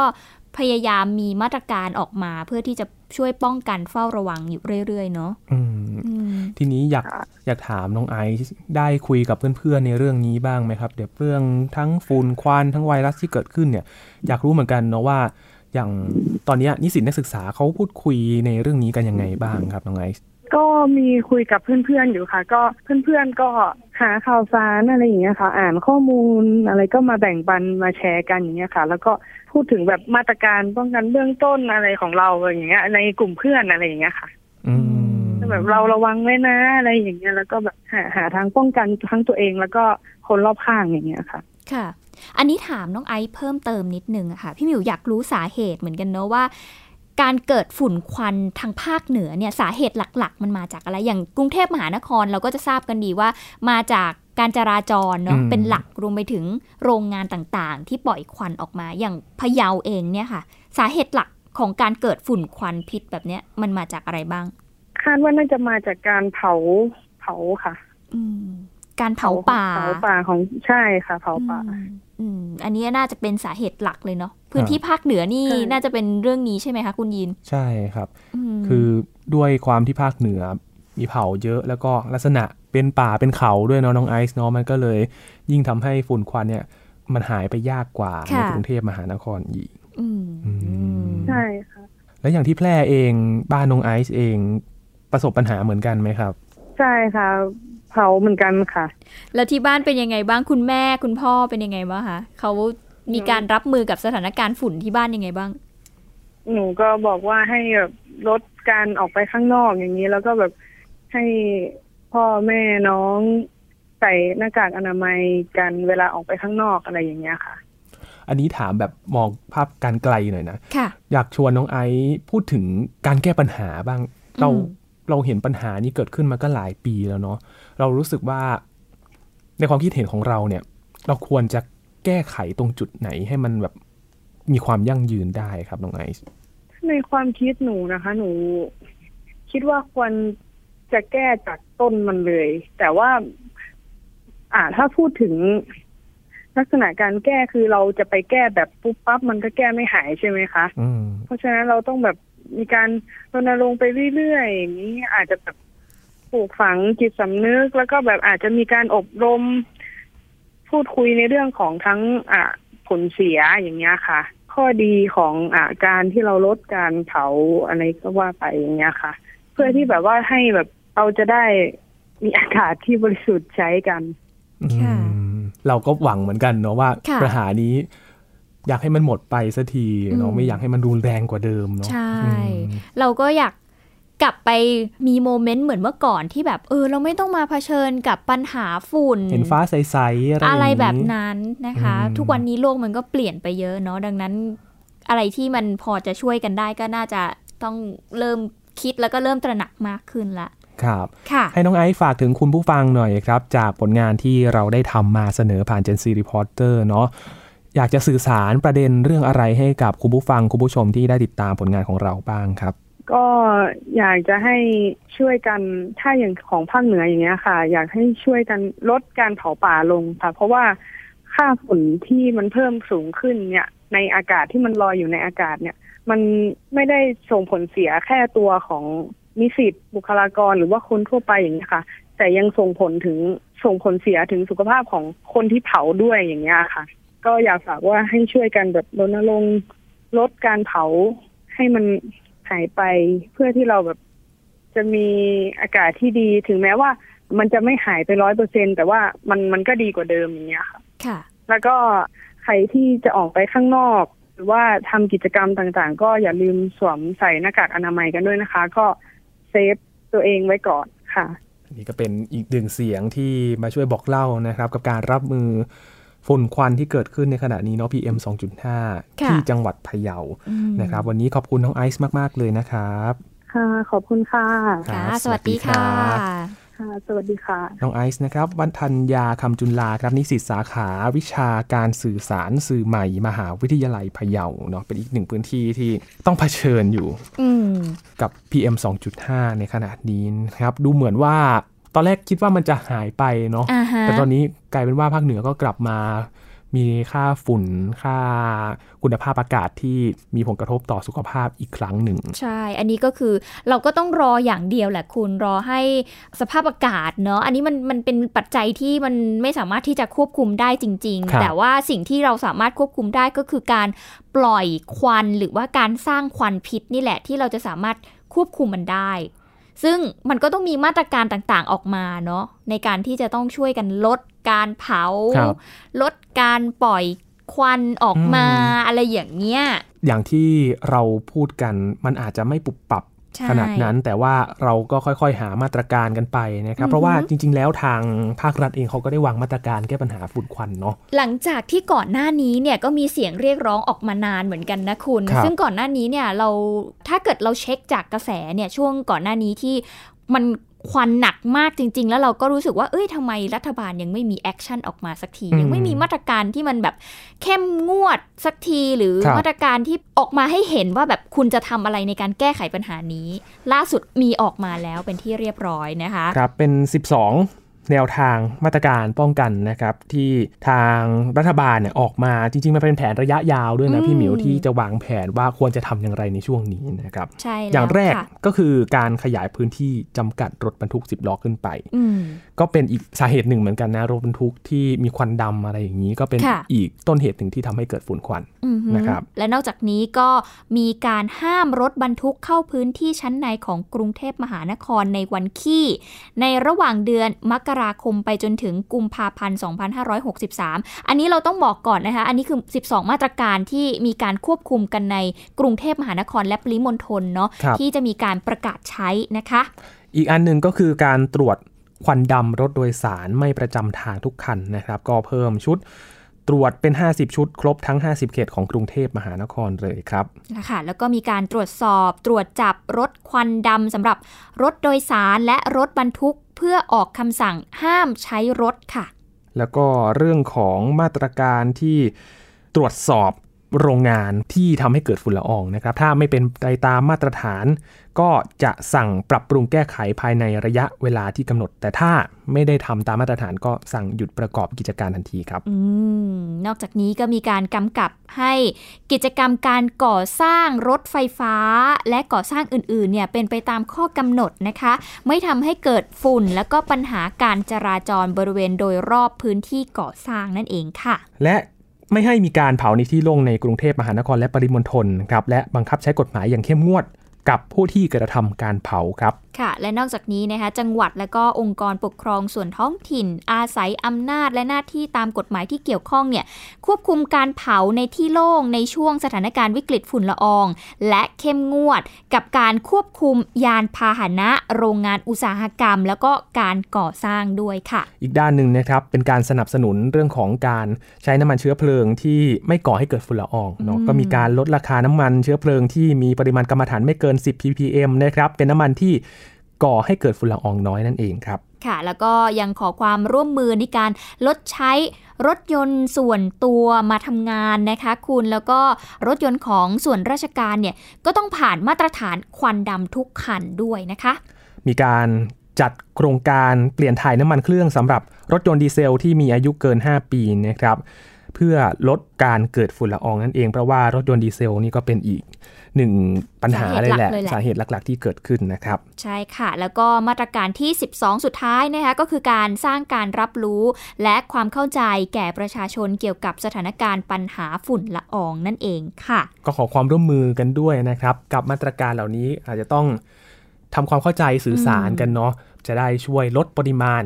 พยายามมีมาตรการออกมาเพื่อที่จะ ช่วยป้องกันเฝ้าระวังอยู่เรื่อยๆเนาะอืมอืมทีนี้อยากค่ะอยากถามน้องไอซ์ได้คุยกับเพื่อนๆในเรื่องนี้บ้างไหมครับ เดี๋ยวเรื่องทั้งฝุ่นควันทั้งไวรัสที่เกิดขึ้นเนี่ย อยากรู้เหมือนกันเนาะว่า อย่างตอนเนี้ยนิสิตนักศึกษาเขาพูดคุยในเรื่องนี้กันยังไงบ้างครับน้องไอซ์ก็มีคุยกับเพื่อนๆอยู่ค่ะ ก็เพื่อนๆก็หาข่าวสารอะไรอย่างเงี้ยค่ะ อ่านข้อมูลอะไรก็มาแบ่งปันมาแชร์กันอย่างเงี้ยค่ะ แล้วก็ พูดถึงแบบมาตรการป้องกันเบื้องต้นอะไรของเราอย่างเงี้ย ในกลุ่มเพื่อนอะไรอย่างเงี้ยค่ะ อืมแบบเราระวังไว้นะอะไรอย่างเงี้ยแล้วก็แบบหาหาทางป้องกันทั้งตัวเองแล้วก็คนรอบข้างอย่างเงี้ยค่ะ ค่ะ อันนี้ถามน้องไอซ์เพิ่มเติมนิดนึงอะค่ะ พี่หมิวอยากรู้สาเหตุเหมือนกันเนอะว่า การเกิดฝุ่นควันทางภาคเหนือเนี่ยสาเหตุหลัก ๆ มันมาจากอะไรอย่างกรุงเทพมหานครเราก็จะทราบกันดีว่า มาจาก การจราจรเนาะอืมเป็นหลักรวมไปถึงโรงงานต่างๆ ที่ปล่อยควันออกมาอย่างพะเยาเองเนี่ยค่ะ สาเหตุหลักของการเกิดฝุ่นควันพิษแบบเนี้ยมันมาจากอะไรบ้าง คาดว่าน่าจะมาจากการเผาเผาค่ะ อืมการเผาป่าเผาป่าของใช่ค่ะ เผาป่า อืมอืมอันนี้น่าจะเป็นสาเหตุหลักเลยเนาะพื้นที่ภาคเหนือนี่ใช่น่าจะเป็นเรื่องนี้ใช่ไหมคะคุณยิน ใช่ครับมคือด้วยความที่ภาคเหนือ มีเผาเยอะแล้วก็ลักษณะเป็นป่าเป็นเขาด้วยเนาะน้องไอซ์เนาะมันก็เลยยิ่งทำให้ฝุ่นควันเนี่ยมันหายไปยากกว่าในกรุงเทพมหานครอีกอืมอืมใช่ค่ะ แล้วอย่างที่แพร่เองบ้านน้องไอซ์เองประสบปัญหาเหมือนกันไหมครับ ใช่ค่ะ เผาเหมือนกันค่ะ แล้วที่บ้านเป็นยังไงบ้างคุณแม่คุณพ่อเป็นยังไงบ้างคะเขามีการรับมือกับสถานการณ์ฝุ่นที่บ้านยังไงบ้าง หนูก็บอกว่าให้แบบลดการออกไปข้างนอกอย่างนี้ แล้วก็แบบ ให้พ่อแม่น้องใส่หน้ากากอนามัยกันเวลาออกไปข้างนอกอะไรอย่างเงี้ยค่ะ อันนี้ถามแบบมองภาพการไกลหน่อยนะค่ะอยากชวนน้องไอซ์พูดถึงการแก้ปัญหาบ้าง เราอืมเราเห็นปัญหานี้เกิดขึ้นมาก็หลายปีแล้วเนาะเรารู้สึกว่าในความคิดเห็นของเราเนี่ย เราควรจะแก้ไขตรงจุดไหนให้มันแบบมีความยั่งยืนได้ครับน้องไอซ์ในความคิดหนูนะคะ หนู คิดว่าควร จะแก้จากต้นมันเลย แต่ว่า อ่า ถ้าพูดถึงลักษณะการแก้คือเราจะไปแก้แบบปุ๊บปั๊บมันก็แก้ไม่หายใช่ไหมคะอืมเพราะฉะนั้นเราต้องแบบมีการรณรงค์ไปเรื่อยๆอย่างนี้อาจจะแบบปลูกฝังจิตสำนึก แล้วก็แบบอาจจะมีการอบรม พูดคุยในเรื่องของทั้งอ่าผลเสียอย่างเงี้ยค่ะ ข้อดีของอ่าการที่เราลดการเผาอะไรก็ว่าไปอย่างเงี้ยค่ะ เพื่อที่แบบว่าให้แบบ เราจะได้มีอากาศที่บริสุทธิ์ใช้กันค่ะอืมเราก็หวังเหมือนกันเนาะว่าค่ะปัญหานี้ อยากให้มันหมดไปสักทีเนาะอืมไม่อยากให้มันรุนแรงกว่าเดิมเนาะใช่อืมเราก็อยากกลับไปมีโมเมนต์เหมือนเมื่อก่อนที่แบบเออ เราไม่ต้องมาเผชิญกับปัญหาฝุ่น เห็นฟ้าใสๆอะไรอะไรย่างนี้แบบนั้นนะคะอืมทุกวันนี้โลกมันก็เปลี่ยนไปเยอะเนาะดังนั้น อะไรที่มันพอจะช่วยกันได้ก็น่าจะต้องเริ่มคิดแล้วก็เริ่มตระหนักมากขึ้นละ ครับค่ะให้น้องไอซ์ฝากถึงคุณผู้ฟังหน่อยครับ จากผลงานที่เราได้ทำมาเสนอผ่าน Gen C Reporter เนาะอยากจะสื่อสารประเด็นเรื่องอะไรให้กับคุณผู้ฟังคุณผู้ชมที่ได้ติดตามผลงานของเราบ้างครับ ก็อยากจะให้ช่วยกันถ้าอย่างของภาคเหนืออย่างเงี้ยค่ะ อยากให้ช่วยกันลดการเผาป่าลงค่ะ เพราะว่าค่าฝุ่นที่มันเพิ่มสูงขึ้นเนี่ย ในอากาศที่มันลอยอยู่ในอากาศเนี่ย มันไม่ได้ส่งผลเสียแค่ตัวของ นิสิตบุคลากรหรือว่าคนทั่วไปอย่างนี้ยค่ะ แต่ยังส่งผลถึงส่งผลเสียถึงสุขภาพของคนที่เผาด้วยอย่างเงี้ยค่ะ ก็อยากฝากว่าให้ช่วยกันแบบรณรงค์ลดการเผาให้มันหายไปเพื่อที่เราแบบจะมีอากาศที่ดีถึงแม้ว่ามันจะไม่หายไปร้อยเปอร์เซ็นแต่ว่ามันมันก็ดีกว่าเดิมอย่างเงี้ยค่ะค่ะ แล้วก็ใครที่จะออกไปข้างนอก หรือว่าทำกิจกรรมต่างๆ ก็อย่าลืมสวมใส่หน้ากากอนามัยกันด้วยนะคะ ก็ เซฟตัวเองไว้ก่อนค่ะ นี่ก็เป็นอีกหนึ่งเสียงที่มาช่วยบอกเล่านะครับ กับการรับมือฝุ่นควันที่เกิดขึ้นในขณะนี้เนาะ PM 2.5 ที่จังหวัดพะเยานะครับ วันนี้ขอบคุณน้องไอซ์มาก ๆ เลยนะครับ ค่ะ ขอบคุณค่ะค่ะสวัสดีค่ะ ค่ะ สวัสดีค่ะ น้องไอซ์นะครับ วันทัญญาคำจุนลาครับนิสิตสาขาวิชาการสื่อสารสื่อใหม่ มหาวิทยาลัยพะเยาเนาะเป็นอีกหนึ่งพื้นที่ที่ต้องเผชิญอยู่อืมกับ PM 2.5 ในขณะนี้นะครับ ดูเหมือนว่าตอนแรกคิดว่ามันจะหายไปเนาะอ่าฮะแต่ตอนนี้กลายเป็นว่าภาคเหนือก็กลับมา มีค่าฝุ่น ค่าคุณภาพอากาศที่มีผลกระทบต่อสุขภาพอีกครั้งหนึ่ง ใช่ อันนี้ก็คือเราก็ต้องรออย่างเดียวแหละคุณรอให้สภาพอากาศเนาะอันนี้มันมันเป็นปัจจัยที่มันไม่สามารถที่จะควบคุมได้จริงครับๆแต่ว่าสิ่งที่เราสามารถควบคุมได้ก็คือการปล่อยควันหรือว่าการสร้างควันพิษนี่แหละที่เราจะสามารถควบคุมมันได้ ซึ่งมันก็ต้องมีมาตรการต่างๆออกมาเนาะในการที่จะต้องช่วยกันลด การเผาครับลดการปล่อยควันออกมาอืมอะไรอย่างเงี้ย อย่างที่เราพูดกันมันอาจจะไม่ปุบปรับใช่ขนาดนั้นแต่ว่าเราก็ค่อยๆ หามาตรการกันไปนะครับอือฮึเพราะว่าจริง ๆ แล้วทางภาครัฐเองเขาก็ได้วางมาตรการแก้ปัญหาฝุ่นควันเนาะหลังจากที่ก่อนหน้านี้เนี่ยก็มีเสียงเรียกร้องออกมานานเหมือนกันนะคุณครับซึ่งก่อนหน้านี้เนี่ยเราถ้าเกิดเราเช็คจากกระแสเนี่ยช่วงก่อนหน้านี้ที่มัน ควันหนักมากจริง ๆ แล้วเราก็รู้สึกว่าเอ้ยทำไมรัฐบาลยังไม่มี action ออกมาสักทีอืมยังไม่มีมาตรการที่มันแบบเข้มงวดสักทีหรือครับมาตรการที่ออกมาให้เห็นว่าแบบคุณจะทำอะไรในการแก้ไขปัญหานี้ ล่าสุดมีออกมาแล้วเป็นที่เรียบร้อยนะคะ ครับเป็น 12 แนวทางมาตรการป้องกันนะครับที่ทางรัฐบาลเนี่ยออกมาจริงๆมันเป็นแผนระยะยาวด้วยนะอืมพี่หมิวที่จะวางแผนว่าควรจะทำอย่างไรในช่วงนี้นะครับใช่แล้วอย่างแรกค่ะก็คือการขยายพื้นที่จำกัดรถบรรทุก 10ล้อขึ้นไปอืมก็เป็นอีกสาเหตุหนึ่งเหมือนกันนะรถบรรทุกที่มีควันดำอะไรอย่างนี้ ก็เป็นค่ะอีกต้นเหตุหนึ่งที่ทำให้เกิดฝุ่นควันอือฮึนะครับและนอกจากนี้ก็มีการห้ามรถบรรทุกเข้าพื้นที่ชั้นในของกรุงเทพมหานครในวันขี้ในระหว่างเดือนมกราคมไปจนถึงกุมภาพันธ์ 2563 อันนี้เราต้องบอกก่อนนะคะ อันนี้คือ 12 มาตรการที่มีการควบคุมกันในกรุงเทพมหานครและปริมณฑลเนาะครับที่จะมีการประกาศใช้นะคะ อีกอันหนึ่งก็คือการตรวจควันดำรถโดยสารไม่ประจำทางทุกคันนะครับ ก็เพิ่มชุด ตรวจเป็น 50 ชุด ครบทั้ง 50 เขตของกรุงเทพมหานครเลยครับนะคะแล้วก็มีการตรวจสอบตรวจจับรถควันดำสำหรับรถโดยสารและรถบรรทุกเพื่อออกคำสั่งห้ามใช้รถค่ะ แล้วก็เรื่องของมาตรการที่ตรวจสอบ โรงงานที่ทำให้เกิดฝุ่นละอองนะครับ ถ้าไม่เป็นไปตามมาตรฐาน ก็จะสั่งปรับปรุงแก้ไขภายในระยะเวลาที่กำหนด แต่ถ้าไม่ได้ทำตามมาตรฐานก็สั่งหยุดประกอบกิจการทันทีครับอืมนอกจากนี้ก็มีการกำกับให้กิจกรรมการก่อสร้างรถไฟฟ้า และก่อสร้างอื่นๆเนี่ยเป็นไปตามข้อกำหนดนะคะ ไม่ทำให้เกิดฝุ่นแล้วก็ปัญหาการจราจรบริเวณโดยรอบพื้นที่ก่อสร้างนั่นเองค่ะ และ ไม่ให้มีการเผาในที่โล่งในกรุงเทพมหานครและปริมณฑลครับและบังคับใช้กฎหมายอย่างเข้มงวดกับผู้ที่กระทำการเผาครับค่ะ และนอกจากนี้นะคะ จังหวัดและก็องค์กรปกครองส่วนท้องถิ่น อาศัยอำนาจและหน้าที่ตามกฎหมายที่เกี่ยวข้องเนี่ยควบคุมการเผาในที่โล่งในช่วงสถานการณ์วิกฤตฝุ่นละออง และเข้มงวดกับการควบคุมยานพาหนะ โรงงานอุตสาหกรรม แล้วก็การก่อสร้างด้วยค่ะ อีกด้านหนึ่งนะครับเป็นการสนับสนุนเรื่องของการใช้น้ำมันเชื้อเพลิงที่ไม่ก่อให้เกิดฝุ่นละอองเนาะอืมก็มีการลดราคาน้ำมันเชื้อเพลิงที่มีปริมาณกรรมฐานไม่เกิน 10 ppm นะครับเป็นน้ำมันที่ ก่อให้เกิดฝุ่นละอองน้อยนั่นเองครับค่ะ แล้วก็ยังขอความร่วมมือในการลดใช้รถยนต์ส่วนตัวมาทำงานนะคะคุณแล้วก็รถยนต์ของส่วนราชการเนี่ยก็ต้องผ่านมาตรฐานควันดำทุกคันด้วยนะคะ มีการจัดโครงการเปลี่ยนถ่ายน้ำมันเครื่องสำหรับรถยนต์ดีเซลที่มีอายุเกิน 5 ปีนะครับ เพื่อลดการเกิดฝุ่นละอองนั่นเองเพราะว่ารถยนต์ดีเซลนี่ก็เป็นอีก หนึ่งปัญหาเลยแหละ สาสาเหเหตุตุหลักเลยแหละหลัก ๆ ที่เกิดขึ้นนะครับ ใช่ค่ะ แล้วก็มาตรการที่ 12 สุดท้ายนะคะก็คือการสร้างการรับรู้และความเข้าใจแก่ประชาชนเกี่ยวกับสถานการณ์ปัญหาฝุ่นละอองนั่นเองค่ะ ก็ขอความร่วมมือกันด้วยนะครับ กับมาตรการเหล่านี้อาจจะต้องทำความเข้าใจสื่อสารกันเนาะจะได้ช่วยลดปริมาณ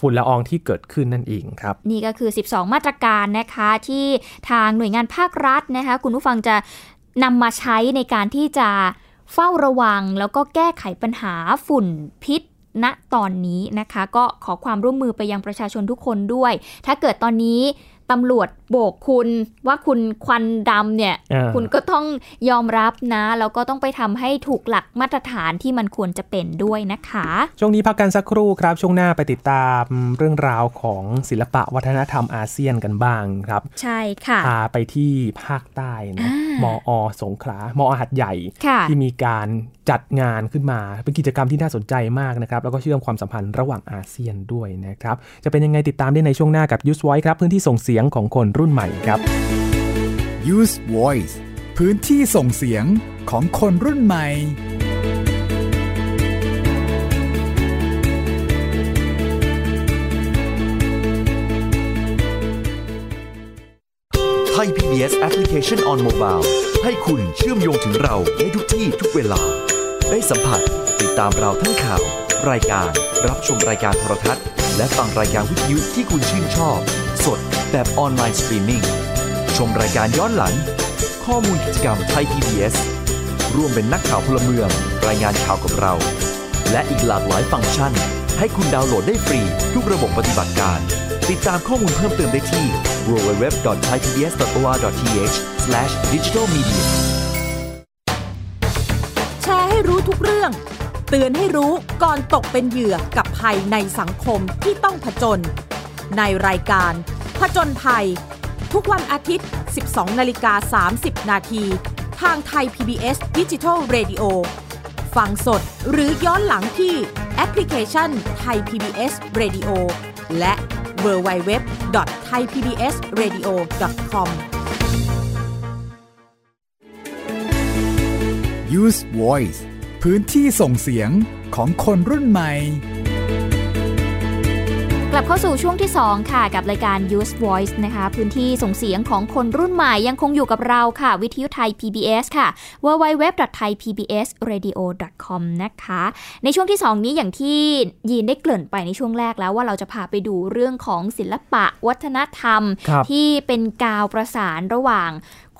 ฝุ่นละอองที่เกิดขึ้นนั่นเองครับ นี่ก็คือ 12 มาตรการนะคะที่ทางหน่วยงานภาครัฐนะคะ คุณผู้ฟังจะ นำมาใช้ในการที่จะเฝ้าระวังแล้วก็แก้ไขปัญหาฝุ่นพิษณตอนนี้นะคะ ก็ขอความร่วมมือไปยังประชาชนทุกคนด้วย ถ้าเกิดตอนนี้ ตำรวจโบกคุณว่าคุณควันดำเนี่ยอ่าคุณก็ต้องยอมรับนะ แล้วก็ต้องไปทำให้ถูกหลักมาตรฐานที่มันควรจะเป็นด้วยนะคะ ช่วงนี้พักกันสักครู่ครับ ช่วงหน้าไปติดตามเรื่องราวของศิลปะวัฒนธรรมอาเซียนกันบ้างครับ ใช่ค่ะพาไปที่ภาคใต้นะอ่ามออสงขลามอหัดใหญ่ค่ะที่มีการจัดงานขึ้นมาเป็นกิจกรรมที่น่าสนใจมากนะครับ แล้วก็เชื่อมความสัมพันธ์ระหว่างอาเซียนด้วยนะครับ จะเป็นยังไงติดตามได้ในช่วงหน้ากับ Use Voice ครับพื้นที่ส่งเสียงของคนรุ่นใหม่ครับ Use Voice พื้นที่ส่งเสียงของคนรุ่นใหม่ไทย PBS Application on Mobile ให้คุณเชื่อมโยงถึงเราในทุกที่ทุกเวลา ได้สัมผัสติดตามเราทั้งข่าว รายการ รับชมรายการโทรทัศน์ และฟังรายการวิทยุที่คุณชื่นชอบ สดแบบออนไลน์สตรีมมิ่งชมรายการย้อนหลัง ข้อมูลกิจกรรมไทย PBS ร่วมเป็นนักข่าวพลเมือง รายงานข่าวกับเรา และอีกหลากหลายฟังก์ชัน ให้คุณดาวน์โหลดได้ฟรี ทุกระบบปฏิบัติการ ติดตามข้อมูลเพิ่มเติมได้ที่ www.thaipbs.or.th/digitalmedia แชร์ให้รู้ทุกเรื่อง เตือนให้รู้ก่อนตกเป็นเหยื่อกับภัยในสังคมที่ต้องผจญ ในรายการผจญภัย ทุกวันอาทิตย์ 12 นาฬิกา 30 นาที ทางไทย PBS Digital Radio ฟังสดหรือย้อนหลังที่แอปพลิเคชันไทย PBS Radio และ w w w t h a i PBS Radio com Use Voice พื้นที่ส่งเสียงของคนรุ่นใหม่ ลับเข้าสู่ช่วงที่ 2 ค่ะ กับรายการ Use Voice นะคะ พื้นที่ส่งเสียงของคนรุ่นใหม่ยังคงอยู่กับเราค่ะ วิทยุไทย PBS ค่ะ www.thaipbsradio.com นะคะ ในช่วงที่ 2 นี้อย่างที่ยีนได้เกริ่นไปในช่วงแรกแล้วว่าเราจะพาไปดูเรื่องของศิลปะวัฒนธรรมครับที่เป็นกาวประสานระหว่าง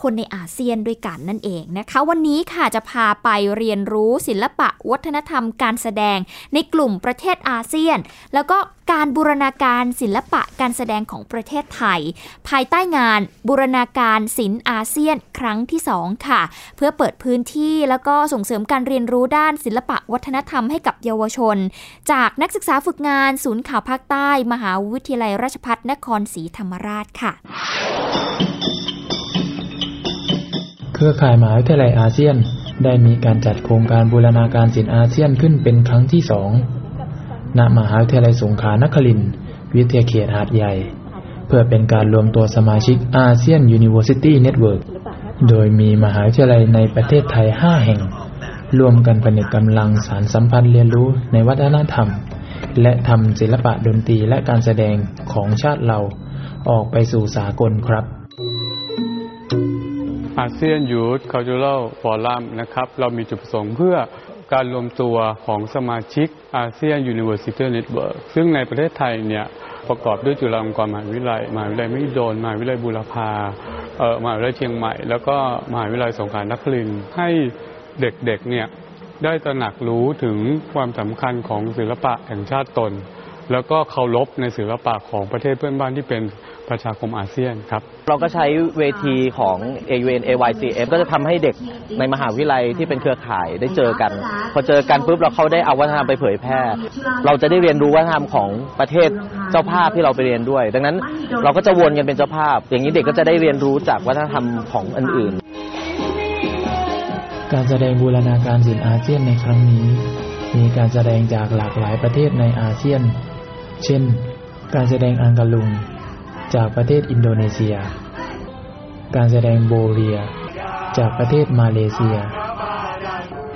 คนในอาเซียนด้วยกันนั่นเองนะคะ วันนี้ค่ะจะพาไปเรียนรู้ศิลปะวัฒนธรรมการแสดงในกลุ่มประเทศอาเซียน แล้วก็การบูรณาการศิลปะการแสดงของประเทศไทย ภายใต้งานบูรณาการศิลป์อาเซียนครั้งที่ 2 ค่ะ เพื่อเปิดพื้นที่แล้วก็ส่งเสริมการเรียนรู้ด้านศิลปะวัฒนธรรมให้กับเยาวชน จากนักศึกษาฝึกงานศูนย์ข่าวภาคใต้ มหาวิทยาลัยราชภัฏนครศรีธรรมราชค่ะ เครือข่ายมหาวิทยาลัยอาเซียน ได้มีการจัดโครงการบูรณาการศิลป์อาเซียนขึ้นเป็นครั้งที่สองณมหาวิทยาลัยสงขลานครินทร์วิทยาเขตหาดใหญ่ เพื่อเป็นการรวมตัวสมาชิกอาเซียน University Network โดยมีมหาวิทยาลัยในประเทศไทย 5 แห่งร่วมกันผนึกกำลังสารสัมพันธ์เรียนรู้ในวัฒนธรรม และทำศิลปะดนตรีและการแสดงของชาติเราออกไปสู่สากลครับ อาเซียนยูท c u l t u r a l Forum นะครับ เรามีจุดประสงค์เพื่อการรวมตัวของสมาชิกอาเซียน University Network ซึ่งในประเทศไทยเนี่ยประกอบด้วยจุฬาลงกรณ์มหาวิทยาลัยมหาวิทยาลัยมหิดลมหาวิทยาลัยบูรพาเอ่อมหาวิทยาลัยเชียงใหม่ แล้วก็มหาวิทยาลัยสงขลานครินทร์ให้เด็กๆเนี่ยได้ตระหนักรู้ถึงความสำคัญของศิลปะแห่งชาติตน แล้วก็เคารพในศิลปะของประเทศเพื่อนบ้านที่เป็นประชาคมอาเซียนครับ เราก็ใช้เวทีของ AUN AYCF ก็จะทำให้เด็กในมหาวิทยาลัยที่เป็นเครือข่ายได้เจอกัน พอเจอกันปุ๊บเราเขาได้เอาวัฒนธรรมไปเผยแพร่ เราจะได้เรียนรู้วัฒนธรรมของประเทศเจ้าภาพที่เราไปเรียนด้วย ดังนั้นเราก็จะวนกันเป็นเจ้าภาพ อย่างนี้เด็กก็จะได้เรียนรู้จากวัฒนธรรมของอันอื่น การแสดงบูรณาการศิลป์อาเซียนในครั้งนี้ มีการแสดงจากหลากหลายประเทศในอาเซียน เช่น การแสดงอังกาลุง จากประเทศอินโดนีเซีย การแสดงโบเรีย จากประเทศมาเลเซีย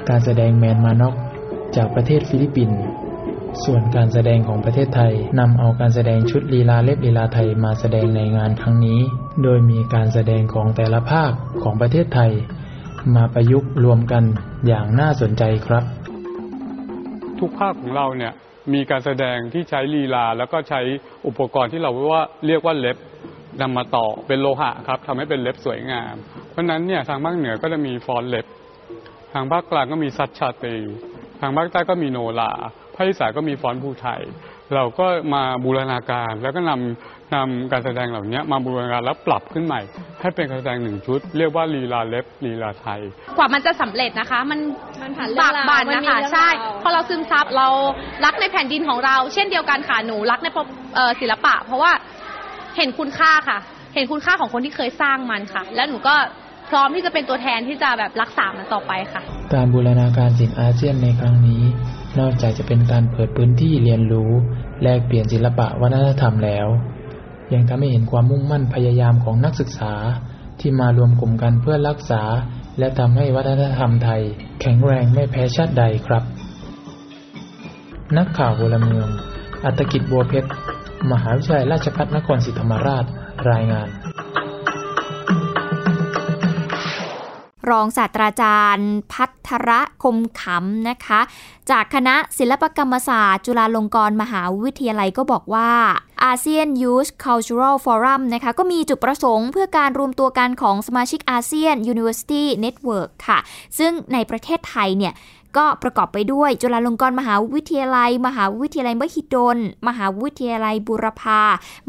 การแสดงแมนมานอกจากประเทศฟิลิปปินส์ส่วนการแสดงของประเทศไทยนำเอาการแสดงชุดลีลาเล็บลีลาไทยมาแสดงในงานครั้งนี้ โดยมีการแสดงของแต่ละภาคของประเทศไทย มาประยุกต์รวมกันอย่างน่าสนใจครับ ทุกภาคของเราเนี่ย มีการแสดงที่ใช้ลีลา แล้วก็ใช้อุปกรณ์ที่เราว่าเรียกว่าเล็บนำมาต่อเป็นโลหะครับทำให้เป็นเล็บสวยงาม เพราะฉะนั้นเนี่ยทางภาคเหนือก็จะมีฟอนเล็บ ทางภาคกลางก็มีซัดชาตี ทางภาคใต้ก็มีโนลาภาคอีสานก็มีฟอนภูไทย เราก็มาบูรณาการแล้วก็นำนำการแสดงเหล่านี้มาบูรณาการแล้วปรับขึ้นใหม่ ให้เป็นการแสดงหนึ่งชุด เรียกว่าลีลาเล็บลีลาไทย กว่ามันจะสำเร็จนะคะ มันมันผ่านเรื่บาองกราวบั่นมันนะมีคะเรื่องใช่ราวพอเราซึมซับเรารักในแผ่นดินของเรา เช่นเดียวกันค่ะหนูรักในพเอ่อศิลปะ เพราะว่าเห็นคุณค่าค่ะ เห็นคุณค่าของคนที่เคยสร้างมันค่ะ แล้วหนูก็พร้อมที่จะเป็นตัวแทนที่จะแบบรักษามันต่อไปค่ะ การบูรณาการศิลป์อาเซียนในครั้งนี้ นอกจากจะเป็นการเปิดพื้นที่เรียนรู้ แลกเปลี่ยนศิลปะวัฒนธรรมแล้ว ยังทำให้เห็นความมุ่งมั่นพยายามของนักศึกษาที่มารวมกลุ่มกันเพื่อรักษา และทำให้วัฒนธรรมไทย แข็งแรงไม่แพ้ชาติใดครับ นักข่าวพลเมือง อัตกิจบัวเพชร มหาวิทยาลัยราชภัฏนครศรีธรรมราช รายงาน รองศาสตราจารย์ พัทระคมขำนะคะ จากคณะศิลปกรรมศาสตร์ จุฬาลงกรณ์มหาวิทยาลัยก็บอกว่า ASEAN Youth Cultural Forum นะคะก็มีจุดประสงค์เพื่อการรวมตัวกันของสมาชิกอาเซียน University Network ค่ะ ซึ่งในประเทศไทยเนี่ย ก็ประกอบไปด้วย จุฬาลงกรณ์มหาวิทยาลัย มหาวิทยาลัยมหิดล มหาวิทยาลัยบุรพา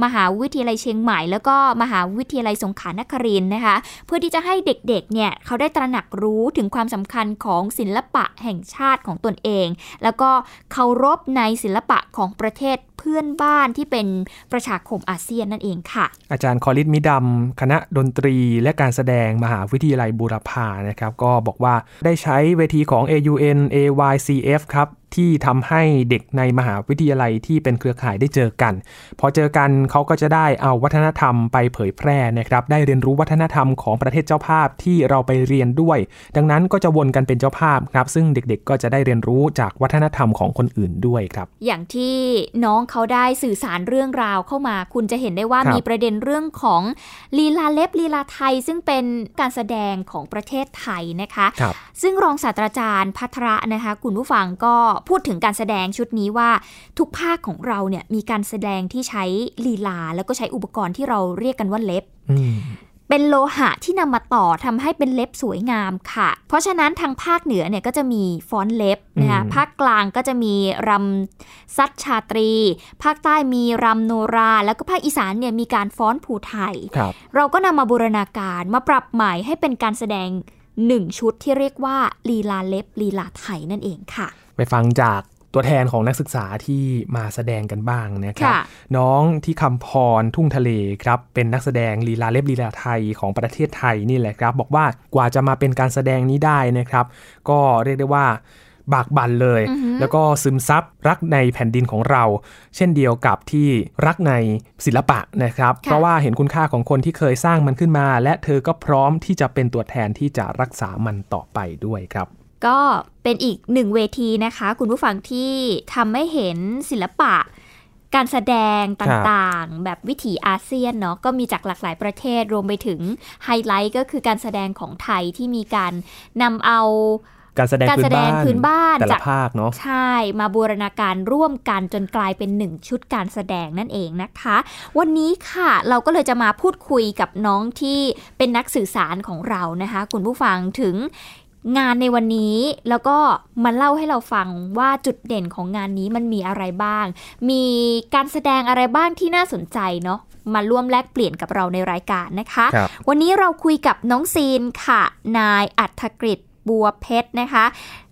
มหาวิทยาลัยเชียงใหม่ แล้วก็มหาวิทยาลัยสงขลานครินนะคะ เพื่อที่จะให้เด็กๆ เนี่ยเขาได้ตระหนักรู้ถึงความสำคัญของศิลปะแห่งชาติของตนเอง แล้วก็เคารพในศิลปะของประเทศ เพื่อนบ้านที่เป็นประชาคมอาเซียนนั่นเองค่ะ อาจารย์คอลิด มิดำคณะดนตรีและการแสดงมหาวิทยาลัยบูรพานะครับ ก็บอกว่าได้ใช้เวทีของ AUN AYCF ครับ ที่ทำให้เด็กในมหาวิทยาลัยที่เป็นเครือข่ายได้เจอกัน พอเจอกันเขาก็จะได้เอาวัฒนธรรมไปเผยแพร่นะครับ ได้เรียนรู้วัฒนธรรมของประเทศเจ้าภาพที่เราไปเรียนด้วย ดังนั้นก็จะวนกันเป็นเจ้าภาพครับ ซึ่งเด็กๆ ก็จะได้เรียนรู้จากวัฒนธรรมของคนอื่นด้วยครับ อย่างที่น้องเขาได้สื่อสารเรื่องราวเข้ามา คุณจะเห็นได้ว่าครับมีประเด็นเรื่องของลีลาเล็บลีลาไทย ซึ่งเป็นการแสดงของประเทศไทยนะคะครับซึ่งรองศาสตราจารย์พัทระนะคะ คุณผู้ฟังก็พูดถึงการแสดงชุดนี้ว่า ทุกภาคของเราเนี่ยมีการแสดงที่ใช้ลีลา แล้วก็ใช้อุปกรณ์ที่เราเรียกกันว่าเล็บอืมเป็นโลหะที่นำมาต่อทำให้เป็นเล็บสวยงามค่ะ เพราะฉะนั้นทางภาคเหนือเนี่ยก็จะมีฟ้อนเล็บนะคะอืมภาคกลางก็จะมีรำซัดชาตรี ภาคใต้มีรำโนรา แล้วก็ภาคอีสานเนี่ยมีการฟ้อนผูไทยครับเราก็นำมาบูรณาการมาปรับใหม่ให้เป็นการแสดงหนึ่งชุดที่เรียกว่าลีลาเล็บลีลาไทยนั่นเองค่ะ ไปฟังจากตัวแทนของนักศึกษาที่มาแสดงกันบ้างนะครับค่ะน้องที่คำพรทุ่งทะเลครับเป็นนักแสดงลีลาเล็บลีลาไทยของประเทศไทยนี่แหละครับ บอกว่ากว่าจะมาเป็นการแสดงนี้ได้นะครับ ก็เรียกได้ว่าบากบั่นเลยอือหือแล้วก็ซึมซับรักในแผ่นดินของเรา เช่นเดียวกับที่รักในศิลปะนะครับ เพราะว่าเห็นคุณค่าของคนที่เคยสร้างมันขึ้นมา และเธอก็พร้อมที่จะเป็นตัวแทนที่จะรักษามันต่อไปด้วยครับ ก็เป็นอีกหนึ่งเวทีนะคะ คุณผู้ฟังที่ทำให้เห็นศิลปะ การแสดงต่างๆ แบบวิถีอาเซียนเนาะก็มีจากหลากหลายประเทศรวมไปถึงไฮไลท์ก็คือการแสดงของไทยที่มีการนำเอาการแสดงการพื้แสนดบ้างนพื้นบ้านแต่จาละกภาคเนาะใช่ มาบูรณาการร่วมกันจนกลายเป็นหนึ่งชุดการแสดงนั่นเองนะคะ วันนี้ค่ะเราก็เลยจะมาพูดคุยกับน้องที่เป็นนักสื่อสารของเรานะคะ คุณผู้ฟังถึง งานในวันนี้แล้วก็มาเล่าให้เราฟังว่าจุดเด่นของงานนี้มันมีอะไรบ้าง มีการแสดงอะไรบ้างที่น่าสนใจเนาะมาร่วมแลกเปลี่ยนกับเราในรายการนะคะครับวันนี้เราคุยกับน้องซีนค่ะ นายอัธกฤษบัวเพชรนะคะ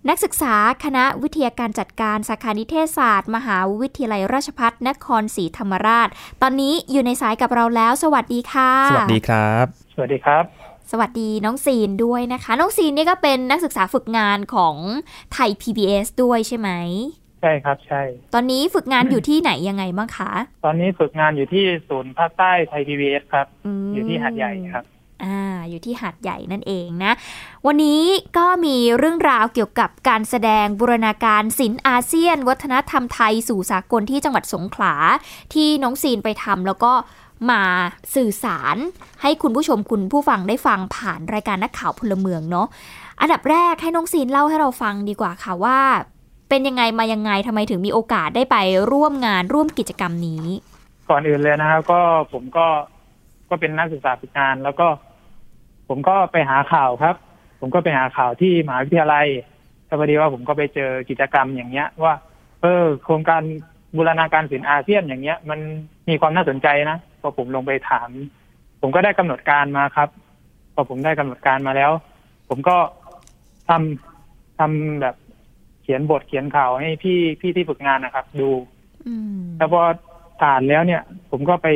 นักศึกษาคณะวิทยาการจัดการสาขานิเทศศาสตร์ มหาวิทยาลัยราชภัฏนครศรีธรรมราช ตอนนี้อยู่ในสายกับเราแล้ว สวัสดีค่ะ สวัสดีครับ สวัสดีครับ สวัสดีน้องซีนด้วยนะคะ น้องซีนนี่ก็เป็นนักศึกษาฝึกงานของไทย PBS ด้วยใช่ไหมใช่ครับ ใช่ ตอนนี้ฝึกงานอยู่ที่ไหนยังไงบ้างคะ ตอนนี้ฝึกงานอยู่ที่ศูนย์ภาคใต้ไทยพีบีเอสครับมอยู่ที่หาดใหญ่ครับอ่าอยู่ที่หาดใหญ่นั่นเองนะ วันนี้ก็มีเรื่องราวเกี่ยวกับการแสดงบูรณาการศิลป์อาเซียน วัฒนธรรมไทยสู่สากลที่จังหวัดสงขลาที่น้องซีนไปทำแล้วก็ มาสื่อสารให้คุณผู้ชมคุณผู้ฟังได้ฟังผ่านรายการนักข่าวพลเมืองเนาะอันดับแรกให้น้องซีนเล่าให้เราฟังดีกว่าค่ะว่า เป็นยังไงมายังไงทำไมถึงมีโอกาสได้ไปร่วมงานร่วมกิจกรรมนี้ ก่อนอื่นเลยนะครับก็ผมก็ก็เป็นนักศึกษาฝึกงาน แล้วก็ ผมก็ไปหาข่าวครับ ผมก็ไปหาข่าวที่มหาวิทยาลัยแต่พอดีว่าผมก็ไปเจอกิจกรรมอย่างเงี้ย ว่า เออโครงการบูรณาการศิลป์อาเซียนอย่างเงี้ย มันมีความน่าสนใจนะ พอผมลงไปถาม ผมก็ได้กำหนดการมาครับ พอผมได้กำหนดการมาแล้ว ผมก็ทำทำแบบเขียนบทเขียนข่าวให้พี่พี่ที่ฝึกงานนะครับ ดูอืมแล้วพอถ่านแล้วเนี่ย ผมก็ไป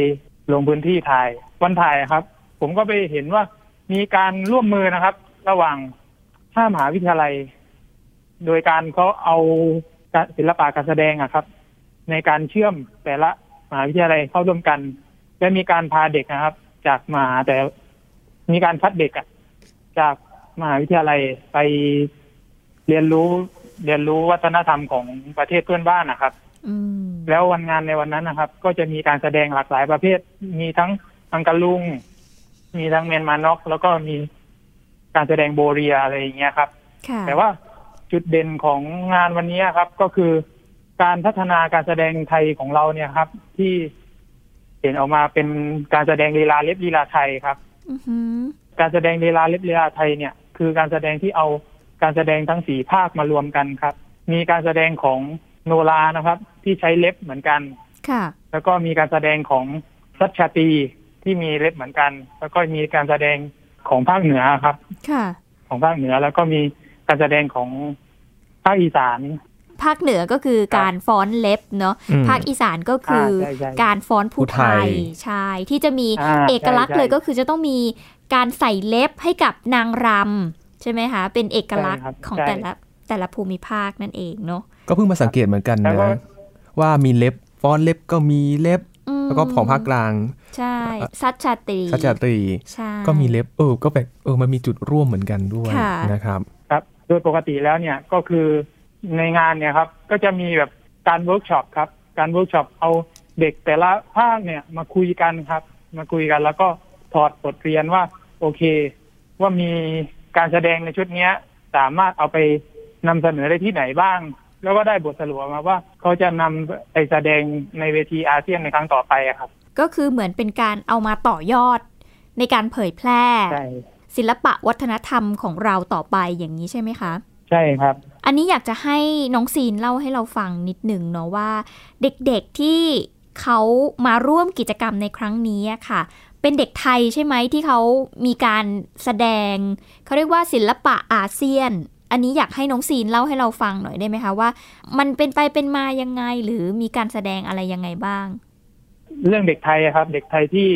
ลงพื้นที่ถ่ายวันถ่ายครับ ผมก็ไปเห็นว่ามีการร่วมมือนะครับ ระหว่างห้ามหาวิทยาลัย โดยการเขาเอาการศิลปะการแสดงอะครับ ในการเชื่อมแต่ละมหาวิทยาลัยเข้าร่วมกัน และมีการพาเด็กนะครับ จากมหาแต่มีการคัดเด็กอะจากมหาวิทยาลัยไปเรียนรู้เรียนรู้วัฒนธรรมของประเทศเพื่อนบ้านนะครับอืมแล้ววันงานในวันนั้นนะครับ ก็จะมีการแสดงหลากหลายประเภท มีทั้งอังกาลุง มีทั้งเมียนมานอก แล้วก็มีการแสดงโบเรียอะไรอย่างเงี้ยครับค่ะแต่ว่าจุดเด่นของงานวันนี้ครับ ก็คือการพัฒนาการแสดงไทยของเราเนี่ยครับ ที่ เห็นออกมาเป็นการแสดงลีลาเล็บลีลาไทยครับอือหือการแสดงลีลาเล็บลีลาไทยเนี่ย คือการแสดงที่เอาการแสดงทั้งสี่ภาคมารวมกันครับ มีการแสดงของโนรานะครับ ที่ใช้เล็บเหมือนกัน ค่ะ แล้วก็มีการแสดงของรัชชาตรีที่มีเล็บเหมือนกัน แล้วก็มีการแสดงของภาคเหนือครับ ค่ะ ของภาคเหนือแล้วก็มีการแสดงของภาคอีสาน ภาคเหนือก็คือการฟ้อนเล็บเนาะอืมภาคอีสานก็คืออาใช่ใช่การฟ้อนผู้ผู้ไทไทยยใช่ที่จะมีอ่าเอกลักษณ์ใช่เลยใช่ก็คือจะต้องมีการใส่เล็บให้กับนางรำใช่ไหมคะเป็นเอกลักษณ์ใช่ครับของใช่แต่ละแต่ละภูมิภาคนั่นเองเนาะก็เพิ่งมาสังเกตเหมือนกันแล้วนะก็ว่ามีเล็บฟ้อนเล็บก็มีเล็บอืมแล้วก็ของภาคกลาง ใช่ซัดชาตรีซัดชาตรีใช่ก็มีเล็บเออก็แบบเออมันมีจุดร่วมเหมือนกันด้วยค่ะนะครับครับ โดยปกติแล้วเนี่ยก็คือ ในงานเนี่ยครับ ก็จะมีแบบการเวิร์กช็อปครับ การเวิร์กช็อปเอาเด็กแต่ละภาคเนี่ยมาคุยกันครับ มาคุยกันแล้วก็ถอดบทเรียนว่า โอเค ว่ามีการแสดงในชุดเนี้ย สามารถเอาไปนำเสนอได้ที่ไหนบ้าง แล้วก็ได้บทสรุปออกมาว่าเขาจะนำไปแสดงในเวทีอาเซียนในครั้งต่อไปอะครับ ก็คือเหมือนเป็นการเอามาต่อยอดในการเผยแพร่ใช่ศิลปะวัฒนธรรมของเราต่อไปอย่างนี้ใช่ไหมคะ ใช่ครับ อันนี้อยากจะให้น้องซีนเล่าให้เราฟังนิดหนึ่งเนาะว่า เด็กๆที่เขามาร่วมกิจกรรมในครั้งนี้อะค่ะ เป็นเด็กไทยใช่ไหมที่เขามีการแสดง เขาเรียกว่าศิลปะอาเซียน อันนี้อยากให้น้องซีนเล่าให้เราฟังหน่อยได้ไหมคะว่า มันเป็นไปเป็นมายังไงหรือมีการแสดงอะไรยังไงบ้าง เรื่องเด็กไทยอะครับ เด็กไทยที่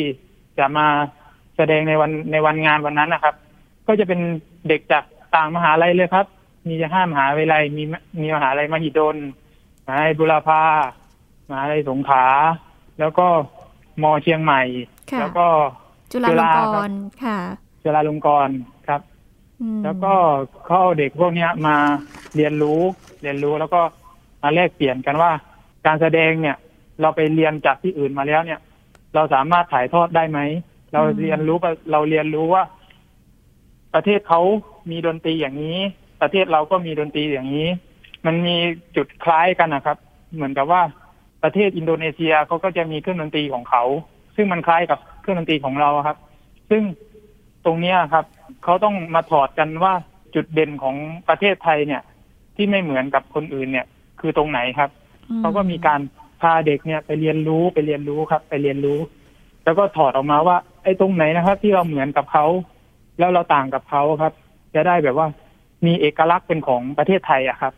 จะมาแสดงในวันในวันงานวันนั้นนะครับ ก็จะเป็นเด็กจากต่างมหาลัยเลยครับ มีห้ามหาวิทยาลัยมีมีมหาลัยมหิดลมหาลัยบุรพามหาลัยสงขลาแล้วก็มอเชียงใหม่ค่ะแล้วก็จุฬาลงกครับรณ์ค่ะ จุฬาลงกรณ์ครับอืมแล้วก็เขาเอาเด็กพวกเนี้ยมาเรียนรู้ เรียนรู้แล้วก็มาแลกเปลี่ยนกันว่า การแสดงเนี่ย เราไปเรียนจากที่อื่นมาแล้วเนี่ย เราสามารถถ่ายทอดได้ไหม เราเรียนรู้เราเรียนรู้ว่า ประเทศเขามีดนตรีอย่างนี้ ประเทศเราก็มีดนตรีอย่างนี้ มันมีจุดคล้ายกันนะครับ เหมือนกับว่าประเทศอินโดนีเซียเขาก็จะมีเครื่องดนตรีของเขา ซึ่งมันคล้ายกับเครื่องดนตรีของเราครับ ซึ่งตรงเนี้ยครับเขาต้องมาถอดกันว่าจุดเด่นของประเทศไทยเนี่ย ที่ไม่เหมือนกับคนอื่นเนี่ย คือตรงไหนครับเขาก็มีการพาเด็กเนี่ย ไปเรียนรู้ไปเรียนรู้ครับ ไปเรียนรู้ แล้วก็ถอดออกมาว่า ไอ้ตรงไหนนะครับ ที่เราเหมือนกับเขาแล้วเราต่างกับเขาครับ จะได้แบบว่า มีเอกลักษณ์เป็นของประเทศไทยอะครับ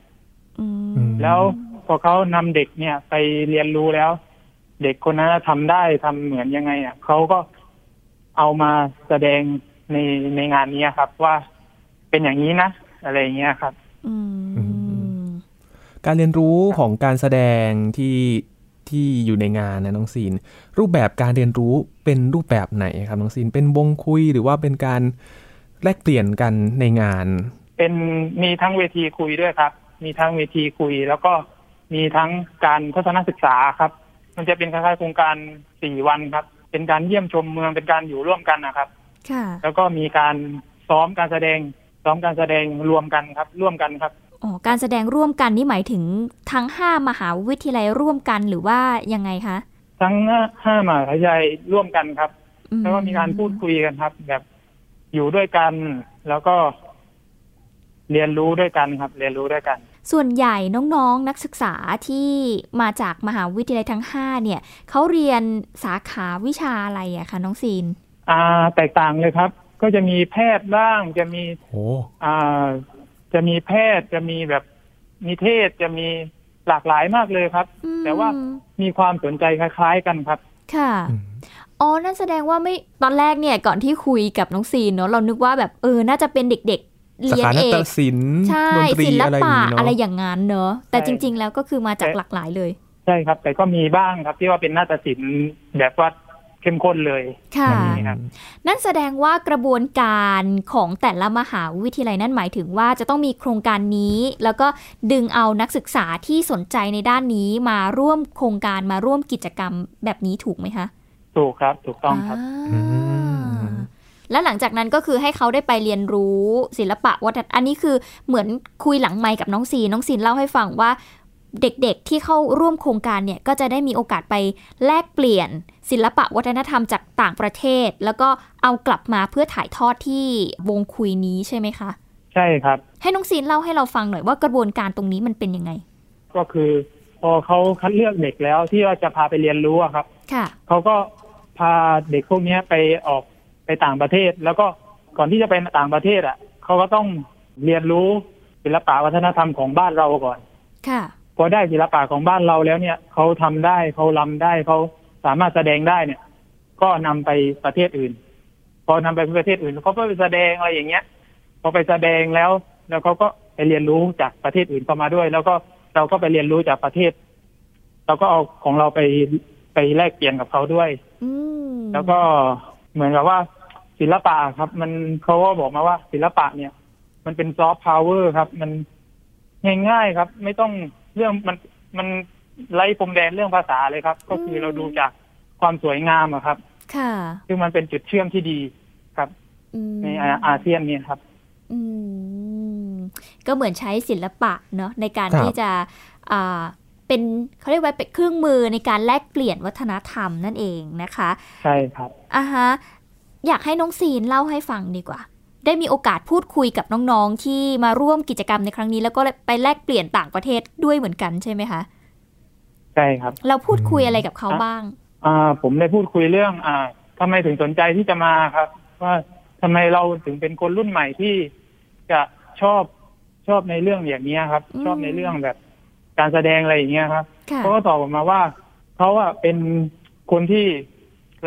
แล้วพอเขานำเด็กเนี่ย ไปเรียนรู้แล้ว เด็กคนนั้นทำได้ทำเหมือนยังไงอะเขาก็เอามาแสดงในในงานนี้ครับ ว่าเป็นอย่างนี้นะอะไรอย่างเงี้ยครับการเรียนรู้ของการแสดงที่ที่อยู่ในงานนะน้องซีน รูปแบบการเรียนรู้เป็นรูปแบบไหนครับน้องซีนเป็นวงคุยหรือว่าเป็นการแลกเปลี่ยนกันในงาน เป็นมีทั้งเวทีคุยด้วยครับ มีทั้งเวทีคุย แล้วก็มีทั้งการทัศนศึกษาครับ มันจะเป็นคล้ายๆโครงการสี่วันครับ เป็นการเยี่ยมชมเมืองเป็นการอยู่ร่วมกันนะครับ ค่ะ แล้วก็มีการซ้อมการแสดง ซ้อมการแสดงรวมกันครับ ร่วมกันครับอ๋อการแสดงร่วมกันนี่หมายถึงทั้งห้ามหาวิทยาลัยร่วมกันหรือว่ายังไงคะ ทั้งห้าห้ามหาวิทยาลัยร่วมกันครับอืมแล้วก็มีการพูดคุยกันครับ แบบอยู่ด้วยกันแล้วก็ เรียนรู้ด้วยกันครับ เรียนรู้ด้วยกัน ส่วนใหญ่น้องๆนักศึกษาที่มาจากมหาวิทยาลัยทั้ง 5 เนี่ยเขาเรียนสาขาวิชาอะไรอะคะน้องซีน อ่า แตกต่างเลยครับ ก็จะมีแพทย์บ้างจะมีโอ้อ่า จะมีแพทย์จะมีแบบนิเทศจะมีหลากหลายมากเลยครับ แต่ว่ามีความสนใจคล้ายๆกันครับ ค่ะอ๋อ นั่นแสดงว่าไม่ ตอนแรกเนี่ย ก่อนที่คุยกับน้องซีนเนาะ เรานึกว่าแบบเออ น่าจะเป็นเด็กๆ เรียนสาขาเอนาฏกศิลป์ใช่ดนตรีศิลอะไรอย่าปะงนี้เนาะอะไรอย่างนั้นเนอะแต่จริง ๆ แล้วก็คือมาจากหลากหลายเลย ใช่ครับ แต่ก็มีบ้างครับที่ว่าเป็นนาฏศิลป์แบบว่าเข้มข้นเลย ค่ะแบบนี้ครับนั่นแสดงว่ากระบวนการของแต่ละมหาวิทยาลัยนั่นหมายถึงว่าจะต้องมีโครงการนี้ แล้วก็ดึงเอานักศึกษาที่สนใจในด้านนี้มาร่วมโครงการมาร่วมกิจกรรมแบบนี้ถูกไหมคะ ถูกครับ ถูกต้องครับ และหลังจากนั้นก็คือให้เขาได้ไปเรียนรู้ศิลปะวัฒนอันนี้คือเหมือนคุยหลังไมค์กับน้องซีนน้องซีนเล่าให้ฟังว่าเด็กๆที่เข้าร่วมโครงการเนี่ยก็จะได้มีโอกาสไปแลกเปลี่ยน ศิลปะวัฒนธรรมจากต่างประเทศ แล้วก็เอากลับมาเพื่อถ่ายทอดที่วงคุยนี้ใช่ไหมคะ ใช่ครับ ให้น้องซีนเล่าให้เราฟังหน่อยว่ากระบวนการตรงนี้มันเป็นยังไง ก็คือ พอเขาคัดเลือกเด็กแล้วที่ว่าจะพาไปเรียนรู้อะครับ ค่ะเขาก็พาเด็กพวกเนี้ยไปออก ไปต่างประเทศ แล้วก็ก่อนที่จะไปต่างประเทศอะเขาก็ต้องเรียนรู้ศิลปะวัฒนธรรมของบ้านเราก่อน ค่ะ พอได้ศิลปะของบ้านเราแล้วเนี่ยเขาทำได้เขาลำได้เขาสามารถแสดงได้เนี่ย ก็นำไปประเทศอื่น พอนำไปประเทศอื่นเขาก็ไปแสดงอะไรอย่างเงี้ย พอไปแสดงแล้ว แล้วเขาก็ไปเรียนรู้จากประเทศอื่นเข้ามาด้วย แล้วก็เราก็ไปเรียนรู้จากประเทศ เราก็เอาของเราไปไปแลกเปลี่ยนกับเขาด้วยแล้วก็ เหมือนกับว่าศิลปะครับ มันเขาก็บอกมาว่า ศิลปะเนี่ย มันเป็นซอฟต์พาวเวอร์ครับ มันง่ายๆครับ ไม่ต้องเรื่องมันมันไล่พรมแดนเรื่องภาษาเลยครับ ก็คือเราดูจากความสวยงามอะครับ ค่ะซึ่งมันเป็นจุดเชื่อมที่ดีครับในอาอาเซียนเนี่ยครับ อืมก็เหมือนใช้ศิลปะเนาะในการครับที่จะอ่า เป็นเขาเรียกว่าเป็นเครื่องมือในการแลกเปลี่ยนวัฒนธรรมนั่นเองนะคะ ใช่ครับอะฮะอยากให้น้องซีนเล่าให้ฟังดีกว่า ได้มีโอกาสพูดคุยกับน้องๆ ที่มาร่วมกิจกรรมในครั้งนี้ แล้วก็ไปแลกเปลี่ยนต่างประเทศด้วยเหมือนกันใช่ไหมคะใช่ครับ เราพูดคุยอะไรกับเขาบ้าง อ่า ผมได้พูดคุยเรื่อง อ่าทำไมถึงสนใจที่จะมาครับ ว่าทำไมเราถึงเป็นคนรุ่นใหม่ที่จะชอบชอบในเรื่องอย่างนี้ยครับ ชอบในเรื่องแบบ การแสดงอะไรอย่างเงี้ยครับค่ะเขาก็ตอบออกมาว่าเขาอะเป็นคนที่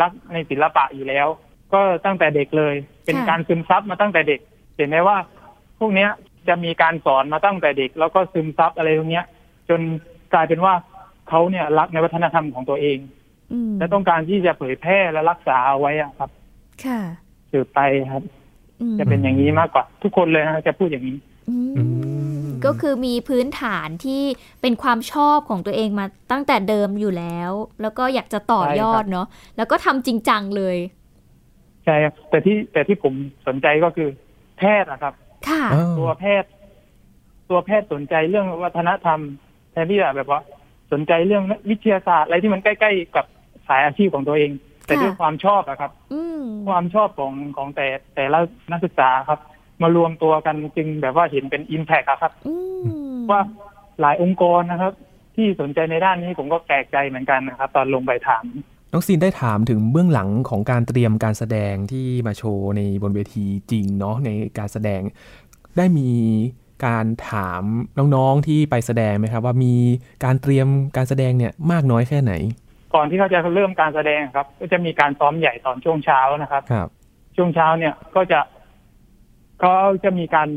รักในศิลปะอยู่แล้ว ก็ตั้งแต่เด็กเลย เป็นค่ะการซึมซับมาตั้งแต่เด็ก เห็นไหมว่า พวกเนี้ยจะมีการสอนมาตั้งแต่เด็ก แล้วก็ซึมซับอะไรพวกเนี้ย จนกลายเป็นว่าเขาเนี่ยรักในวัฒนธรรมของตัวเองอืมและต้องการที่จะเผยแพร่และรักษาเอาไว้อะครับ ค่ะสืบไปครับอืมจะเป็นอย่างนี้มากกว่า ทุกคนเลยนะจะพูดอย่างนี้ ก็คือมีพื้นฐานที่เป็นความชอบของตัวเองมาตั้งแต่เดิมอยู่แล้ว แล้วก็อยากจะต่อยอดเนาะแล้วก็ทำจริงจังเลยใช่ครับแต่ที่แต่ที่ผมสนใจก็คือ แพทย์นะครับ ค่ะ ตัวแพทย์ ตัวแพทย์สนใจเรื่องวัฒนธรรมแทนที่จะแบบว่า สนใจเรื่องวิทยาศาสตร์อะไรที่มันใกล้ๆกับสายอาชีพของตัวเอง แต่ด้วยความชอบอะครับอืมความชอบของของแต่แต่ละนักศึกษาครับ มารวมตัวกันจึงแบบว่าเห็นเป็นอิมแพกครับ ว่าหลายองค์กรนะครับ ที่สนใจในด้านนี้ผมก็แปลกใจเหมือนกันนะครับ ตอนลงไปถามน้องซีนได้ถามถึงเบื้องหลังของการเตรียมการแสดงที่มาโชว์ในบนเวทีจริงเนาะในการแสดงได้มีการถามน้องๆที่ไปแสดงไหมครับ ว่ามีการเตรียมการแสดงเนี่ยมากน้อยแค่ไหน ก่อนที่เขาจะเริ่มการแสดงครับ ก็จะมีการซ้อมใหญ่ตอนช่วงเช้านะครับครับช่วงเช้าเนี่ยก็จะ ก็จะมีการ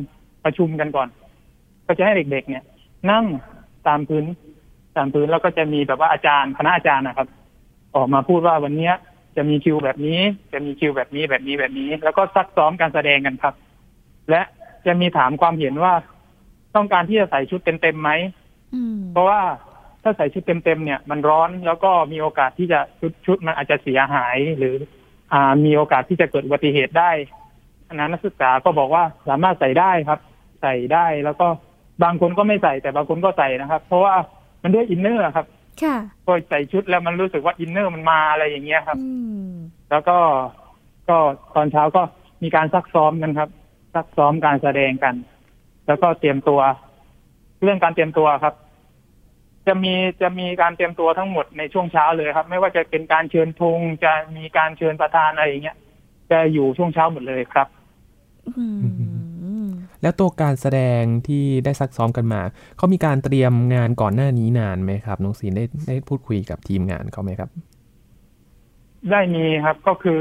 ประชุมกันก่อน ก็จะให้เด็กๆ เนี่ย นั่งตามพื้น ตามพื้นแล้วก็จะมีแบบว่าอาจารย์คณะอาจารย์นะครับ ออกมาพูดว่าวันเนี้ย จะมีคิวแบบนี้ จะมีคิวแบบนี้แบบนี้แบบนี้ แล้วก็ซักซ้อมการแสดงกันครับ และจะมีถามความเห็นว่าต้องการที่จะใส่ชุดเต็มๆไหมเพราะว่าถ้าใส่ชุดเต็มๆเนี่ย มันร้อนแล้วก็มีโอกาสที่จะชุดชุดมันอาจจะเสียหายหรือ อ่ามีโอกาสที่จะเกิดอุบัติเหตุได้ อันนั้นนักศึกษาก็บอกว่าสามารถใส่ได้ครับ ใส่ได้แล้วก็บางคนก็ไม่ใส่แต่บางคนก็ใส่นะครับ เพราะว่ามันด้วย inner ครับค่ะพอใส่ชุดแล้วมันรู้สึกว่า inner มันมาอะไรอย่างเงี้ยครับแล้วก็ก็ตอนเช้าก็มีการซักซ้อมกันครับ ซักซ้อมการแสดงกัน แล้วก็เตรียมตัว เรื่องการเตรียมตัวครับ จะมีจะมีการเตรียมตัวทั้งหมดในช่วงเช้าเลยครับ ไม่ว่าจะเป็นการเชิญธงจะมีการเชิญประธานอะไรอย่างเงี้ยจะอยู่ช่วงเช้าหมดเลยครับ แล้วตัวการแสดงที่ได้ซักซ้อมกันมา เขามีการเตรียมงานก่อนหน้านี้นานไหมครับ น้องซีนได้ได้พูดคุยกับทีมงานเขาไหมครับ ได้มีครับก็คือ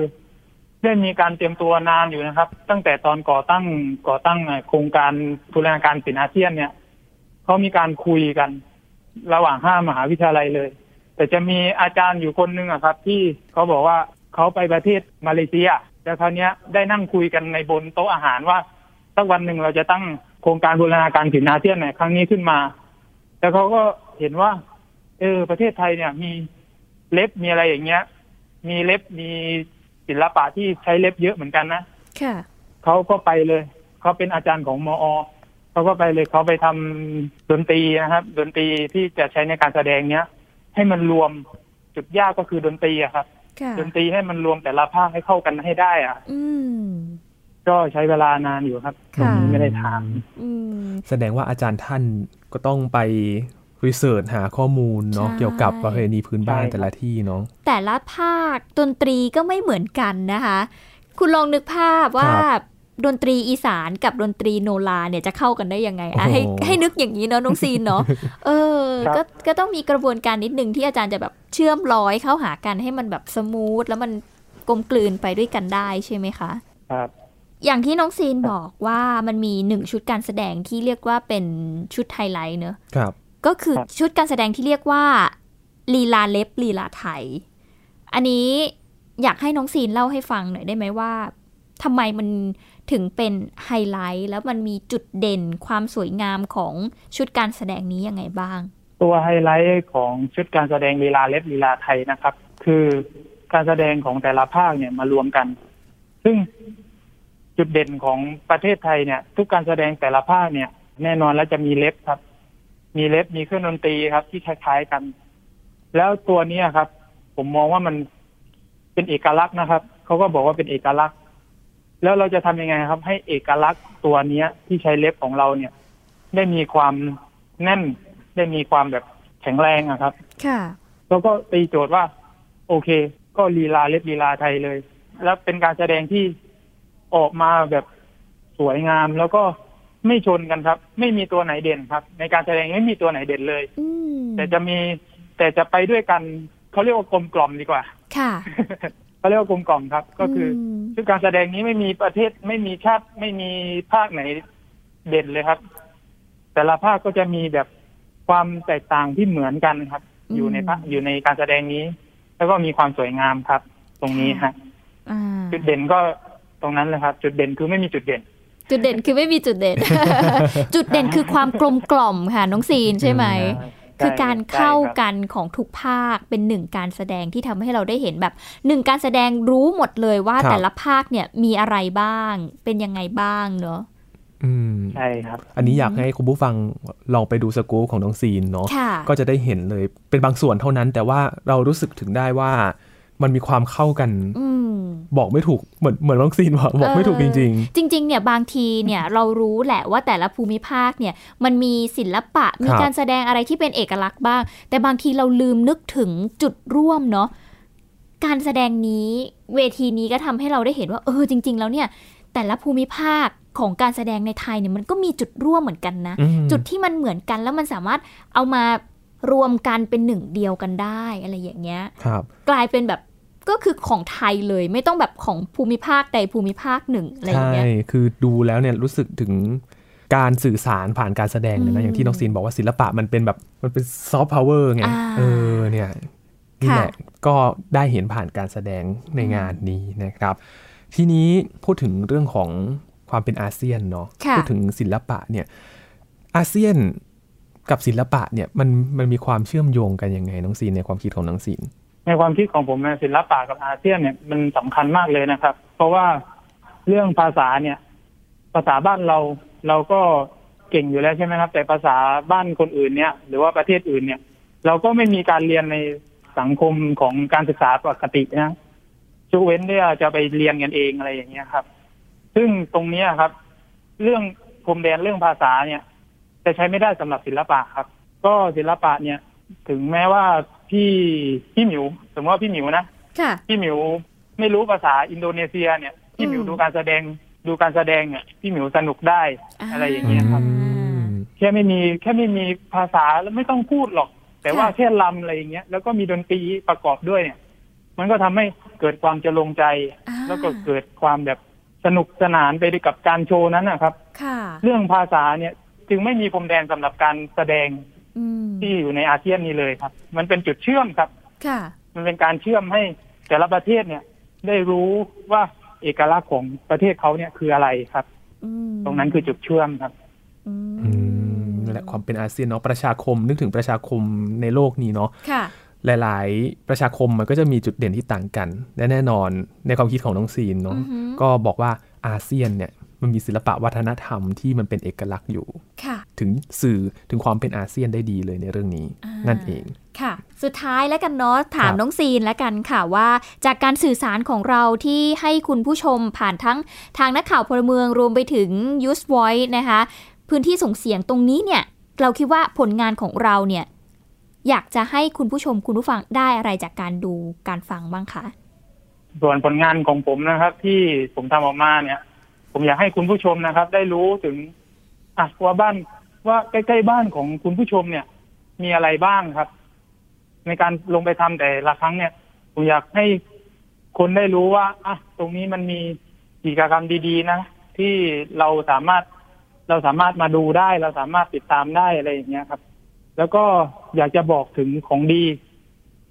ได้มีการเตรียมตัวนานอยู่นะครับ ตั้งแต่ตอนก่อตั้งก่อตั้งโครงการบูรณาการศิลป์อาเซียนเนี่ยเขามีการคุยกัน ระหว่างห้ามหาวิทยาลัยเลย แต่จะมีอาจารย์อยู่คนหนึ่งอะครับ ที่เขาบอกว่าเขาไปประเทศมาเลเซีย แล้วคราวนี้ยได้นั่งคุยกันในบนโต๊ะอาหารว่าสักวันหนึ่งเราจะตั้งโครงการบูรณาการศิลป์อาเซียนในครั้งนี้ขึ้นมา แล้วเขาก็เห็นว่า เออ ประเทศไทยเนี่ย มีเล็บมีอะไรอย่างเงี้ย มีเล็บมีศิลปะที่ใช้เล็บเยอะเหมือนกันนะค่ะเขาก็ไปเลย เขาเป็นอาจารย์ของมอเขาก็ไปเลยเขาไปทำดนตรีนะครับ ดนตรีที่จะใช้ในการแสดงเนี้ย ให้มันรวมจุดยากก็คือดนตรีอะครับค่ะ ดนตรีให้มันรวมแต่ละภาคให้เข้ากันให้ได้อะอืมก็ใช้เวลานานอยู่ครับค่ะไม่ได้ถามอืมแสดงว่าอาจารย์ท่านก็ต้องไปรีเสิร์ชหาข้อมูลเนาะใช่เกี่ยวกับประเพณีพื้นบ้านใช่ครับแต่ละที่เนาะแต่ละภาคดนตรีก็ไม่เหมือนกันนะคะ คุณลองนึกภาพว่าครับ ดนตรีอีสานกับดนตรีโนราเนี่ยจะเข้ากันได้ยังไงอะให้โอ้โหให้นึกอย่างนี้เนาะน้องซีนเนาะเออครับก็ก็ต้องมีกระบวนการนิดนึงที่อาจารย์จะแบบเชื่อมร้อยเข้าหากันให้มันแบบ smooth แล้วมันกลมกลืนไปด้วยกันได้ใช่ไหมคะครับอย่างที่น้องซีนบอกว่ามันมีหนึ่งชุดการแสดงที่เรียกว่าเป็นชุดไฮไลท์เนอะครับ ก็คือชุดการแสดงที่เรียกว่าลีลาเล็บลีลาไทย อันนี้อยากให้น้องซีนเล่าให้ฟังหน่อยได้ไหมว่าทำไมมัน ถึงเป็นไฮไลท์ แล้วมันมีจุดเด่นความสวยงามของชุดการแสดงนี้ยังไงบ้าง ตัวไฮไลท์ของชุดการแสดงลีลาเล็บลีลาไทยนะครับ คือการแสดงของแต่ละภาคเนี่ยมารวมกัน ซึ่งจุดเด่นของประเทศไทยเนี่ย ทุกการแสดงแต่ละภาคเนี่ย แน่นอนแล้วจะมีเล็บครับ มีเล็บมีเครื่องดนตรีครับ ที่คล้ายๆกัน แล้วตัวนี้ครับ ผมมองว่ามันเป็นเอกลักษณ์นะครับเขาก็บอกว่าเป็นเอกลักษณ์ แล้วเราจะทำยังไงครับ ให้เอกลักษณ์ตัวเนี้ย ที่ใช้เล็บของเราเนี่ย ได้มีความแน่น ได้มีความแบบแข็งแรงอะครับ ค่ะแล้วก็ตีโจทย์ว่า โอเค ก็ลีลาเล็บลีลาไทยเลย แล้วเป็นการแสดงที่ออกมาแบบสวยงาม แล้วก็ไม่ชนกันครับ ไม่มีตัวไหนเด่นครับ ในการแสดงไม่มีตัวไหนเด่นเลยอืมแต่จะมีแต่จะไปด้วยกันเขาเรียกว่ากลมกล่อมดีกว่า ค่ะเขาเรียกว่ากลมกล่อมครับ ก็คืออม ซึ่งการแสดงนี้ไม่มีประเทศไม่มีชาติไม่มีภาคไหนเด่นเลยครับ แต่ละภาคก็จะมีแบบความแตกต่างที่เหมือนกันครับ อยู่ในภาคอยู่ในการแสดงนี้ แล้วก็มีความสวยงามครับ ตรงนี้ฮะอ่าจุดเด่นก็ตรงนั้นเลยครับ จุดเด่นคือไม่มีจุดเด่นจุดเด่นคือไม่มีจุดเด่น จุดเด่นคือความกลมกล่อมค่ะน้องซีนใช่ไหมใช่ คือการใช่เข้าครับกันของทุกภาคเป็นหนึ่งการแสดงที่ทำให้เราได้เห็นแบบหนึ่งการแสดงรู้หมดเลยว่าครับแต่ละภาคเนี่ยมีอะไรบ้าง เป็นยังไงบ้างเนอะอืมใช่ครับ อันนี้อยากให้คุณผู้ฟังลองไปดูสกู๊ปของน้องซีนเนาะค่ะก็จะได้เห็นเลยเป็นบางส่วนเท่านั้น แต่ว่าเรารู้สึกถึงได้ว่า มันมีความเข้ากันอืมบอกไม่ถูกเหมือนเหมือนน้องซีนบอกบอกไม่ถูกจริงจริง ๆ เนี่ยบางทีเนี่ยเรารู้แหละว่าแต่ละภูมิภาคเนี่ยมันมีศิลปะมีครับการแสดงอะไรที่เป็นเอกลักษณ์บ้าง แต่บางทีเราลืมนึกถึงจุดร่วมเนาะการแสดงนี้เวทีนี้ก็ทำให้เราได้เห็นว่า เออจริง ๆ แล้วเนี่ย แต่ละภูมิภาคของการแสดงในไทยเนี่ยมันก็มีจุดร่วมเหมือนกันนะอืมจุดที่มันเหมือนกันแล้วมันสามารถเอามารวมกันเป็นหนึ่งเดียวกันได้อะไรอย่างเงี้ยๆครับ กลายเป็นแบบ ก็คือของไทยเลยไม่ต้องแบบของภูมิภาคใดภูมิภาคหนึ่งอะไรอย่างใช่เงี้ยคือดูแล้วเนี่ยรู้สึกถึงการสื่อสารผ่านการแสดงเลยอืนะมอย่างที่น้องซีนบอกว่าศิลปะมันเป็นแบบมันเป็นซอฟต์พาวเวอร์ไงอ่าเออเนี่ยนี่ค่ะแหละก็ได้เห็นผ่านการแสดงในงานนี้นะครับ ทีนี้พูดถึงเรื่องของความเป็นอาเซียนเนาะค่ะพูดถึงศิลปะเนี่ยอาเซียนกับศิลปะเนี่ยมันมันมีความเชื่อมโยงกันยังไงน้องซีนในความคิดของน้องซีน ในความคิดของผมศิลปะกับอาเซียนเนี่ยมันสำคัญมากเลยนะครับ เพราะว่าเรื่องภาษาเนี่ย ภาษาบ้านเราเราก็เก่งอยู่แล้วใช่ไหมครับ แต่ภาษาบ้านคนอื่นเนี่ย หรือว่าประเทศอื่นเนี่ย เราก็ไม่มีการเรียนในสังคมของการศึกษาปกตินะยกเว้นที่จะไปเรียนกันเองอะไรอย่างเงี้ยครับ ซึ่งตรงนี้ครับ เรื่องพรมแดนเรื่องภาษาเนี่ย จะใช้ไม่ได้สำหรับศิลปะครับ ก็ศิลปะเนี่ย ถึงแม้ว่า พี่พี่หมิวสมมติว่าพี่หมิวนะค่ะ พี่หมิวไม่รู้ภาษาอินโดนีเซียเนี่ย พี่หมิวดูการแสดงดูการแสดงเนี่ยพี่หมิวสนุกได้อะไรอย่างเงี้ยครับแค่ไม่มีแค่ไม่มีภาษาแล้วไม่ต้องพูดหรอก แต่ว่าแค่ลำอะไรอย่างเงี้ยแล้วก็มีดนตรีประกอบด้วยเนี่ย มันก็ทำให้เกิดความจะลงใจ แล้วก็เกิดความแบบสนุกสนานไปด้วยกับการโชว์นั้นนะครับค่ะเรื่องภาษาเนี่ยจึงไม่มีพรมแดนสำหรับการแสดงอืม ที่อยู่ในอาเซียนนี้เลยครับ มันเป็นจุดเชื่อมครับ ค่ะ มันเป็นการเชื่อมให้แต่ละประเทศเนี่ย ได้รู้ว่าเอกลักษณ์ของประเทศเขาเนี่ยคืออะไรครับอืมตรงนั้นคือจุดเชื่อมครับอืมนั่นแหละความเป็นอาเซียนเนาะประชาคมนึกถึงประชาคมในโลกนี้เนาะค่ะ หลาย ๆ ประชาคมมันก็จะมีจุดเด่นที่ต่างกันและแน่นอนในความคิดของน้องซีนเนาะอือหือก็บอกว่าอาเซียนเนี่ยมันมีศิลปะวัฒนธรรมที่มันเป็นเอกลักษณ์อยู่ค่ะ ถึงสื่อถึงความเป็นอาเซียนได้ดีเลยในเรื่องนี้อ่านั่นั่นเองค่ะ สุดท้ายแล้วกันเนาะถามครับน้องซีนแล้วกันค่ะว่า จากการสื่อสารของเราที่ให้คุณผู้ชมผ่านทั้งทางนักข่าวพลเมืองรวมไปถึง Use Voice นะคะ พื้นที่ส่งเสียงตรงนี้เนี่ย เราคิดว่าผลงานของเราเนี่ย อยากจะให้คุณผู้ชมคุณผู้ฟังได้อะไรจากการดูการฟังบ้างคะส่วนผลงานของผมนะครับ ที่ผมทำออกมาเนี่ย ผมอยากให้คุณผู้ชมนะครับ ได้รู้ถึงอะว่าบ้าน ว่าใกล้ๆบ้านของคุณผู้ชมเนี่ย มีอะไรบ้างครับ ในการลงไปทำแต่ละครั้งเนี่ย ผมอยากให้คนได้รู้ว่าอะตรงนี้มันมีกิจกรรมดีๆ นะ ที่เราสามารถเราสามารถมาดูได้ เราสามารถติดตามได้อะไรอย่างเงี้ยครับ แล้วก็อยากจะบอกถึงของดี